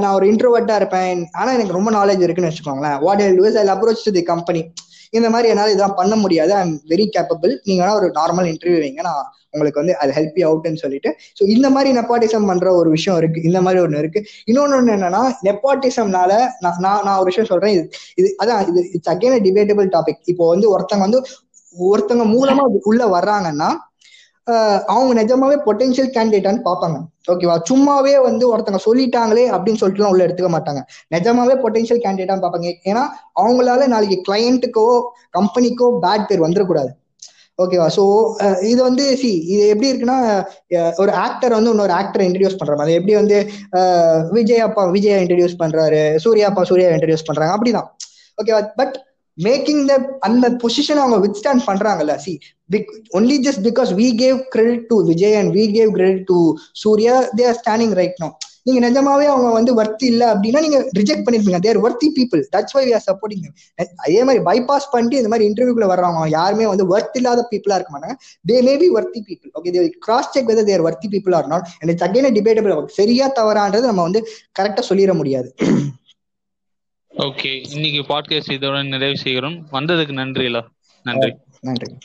S2: நான் ஒரு இன்ட்ரோவர்ட்டா இருப்பேன். ஆனா எனக்கு ரொம்ப நாலேஜ் இருக்குன்னு வச்சுக்கோங்களேன். What I will do is I approach to the company இந்த மாதிரி என்னால் இதெல்லாம் பண்ண முடியாது. ஐ எம் வெரி கேப்பபிள் நீங்க வேணா ஒரு நார்மல் இன்டர்வியூ வைங்க. நான் உங்களுக்கு வந்து அது ஹெல்ப் யூ அவுட்னு சொல்லிட்டு. ஸோ இந்த மாதிரி நெப்பாட்டிசம் பண்ற ஒரு விஷயம் இருக்கு. இந்த மாதிரி ஒன்று இருக்கு. இன்னொன்னு என்னன்னா நெப்பாட்டிசம்னால நான் நான் நான் ஒரு விஷயம் சொல்றேன். இது இது அதான் இது இட்ஸ் அகேன் டிபேட்டபிள் டாபிக் இப்போ வந்து ஒருத்தங்க வந்து ஒருத்தங்க மூலமா உள்ள வர்றாங்கன்னா அவங்க நிஜமாவே பொட்டென்ஷியல் கேண்டிடேட்டான்னு பார்ப்பாங்க. ஓகேவா சும்மாவே வந்து ஒருத்தங்க சொல்லிட்டாங்களே அப்படின்னு சொல்லிட்டுலாம் உள்ள எடுத்துக்க மாட்டாங்க. நிஜமாவே பொட்டன்ஷியல் கேண்டிடேட்டான்னு பார்ப்பாங்க ஏன்னா அவங்களால நாளைக்கு கிளையண்ட்டுக்கோ கம்பெனிக்கோ பேட் பேர் வந்துடக்கூடாது ஓகேவா ஸோ இது வந்து சி இது எப்படி இருக்குன்னா ஒரு ஆக்டர் வந்து இன்னொரு ஆக்டரை இன்ட்ரடியூஸ் பண்ற மாதிரி. எப்படி வந்து விஜய் அப்பா விஜயா இன்ட்ரடியூஸ் பண்றாரு சூர்யா அப்பா சூர்யா இன்ட்ரடியூஸ் பண்றாங்க. அப்படிதான். ஓகேவா பட் மேக்கிங் த அந்த பொசிஷன் அவங்க வித் ஸ்டாண்ட் பண்றாங்கல்ல see only just because we gave credit to Vijay and we gave credit to Suriya they are standing right no நீங்க நிஜமாவே அவங்க வந்து ஒர்த் இல்ல அப்படின்னா நீங்க ரிஜெக்ட் பண்ணிருப்பீங்க. There worthy people that's why are supporting அதே மாதிரி பைபாஸ் பண்ணிட்டு இந்த மாதிரி இன்டர்வியூக்குள்ள வர்றவங்க யாருமே வந்து ஒர்த் இல்லாத பீப்புளா இருக்க மாட்டாங்க. They may be worthy people okay they cross check whether their worthy people or not and it's again debatable சரியா தவறான்றது நம்ம வந்து கரெக்டா சொல்லிட முடியாது.
S1: ஓகே இன்னைக்கு பாட்காஸ்ட் இதோட நிறைவு செய்கிறோம். வந்ததுக்கு நன்றி நன்றி.
S2: நன்றி.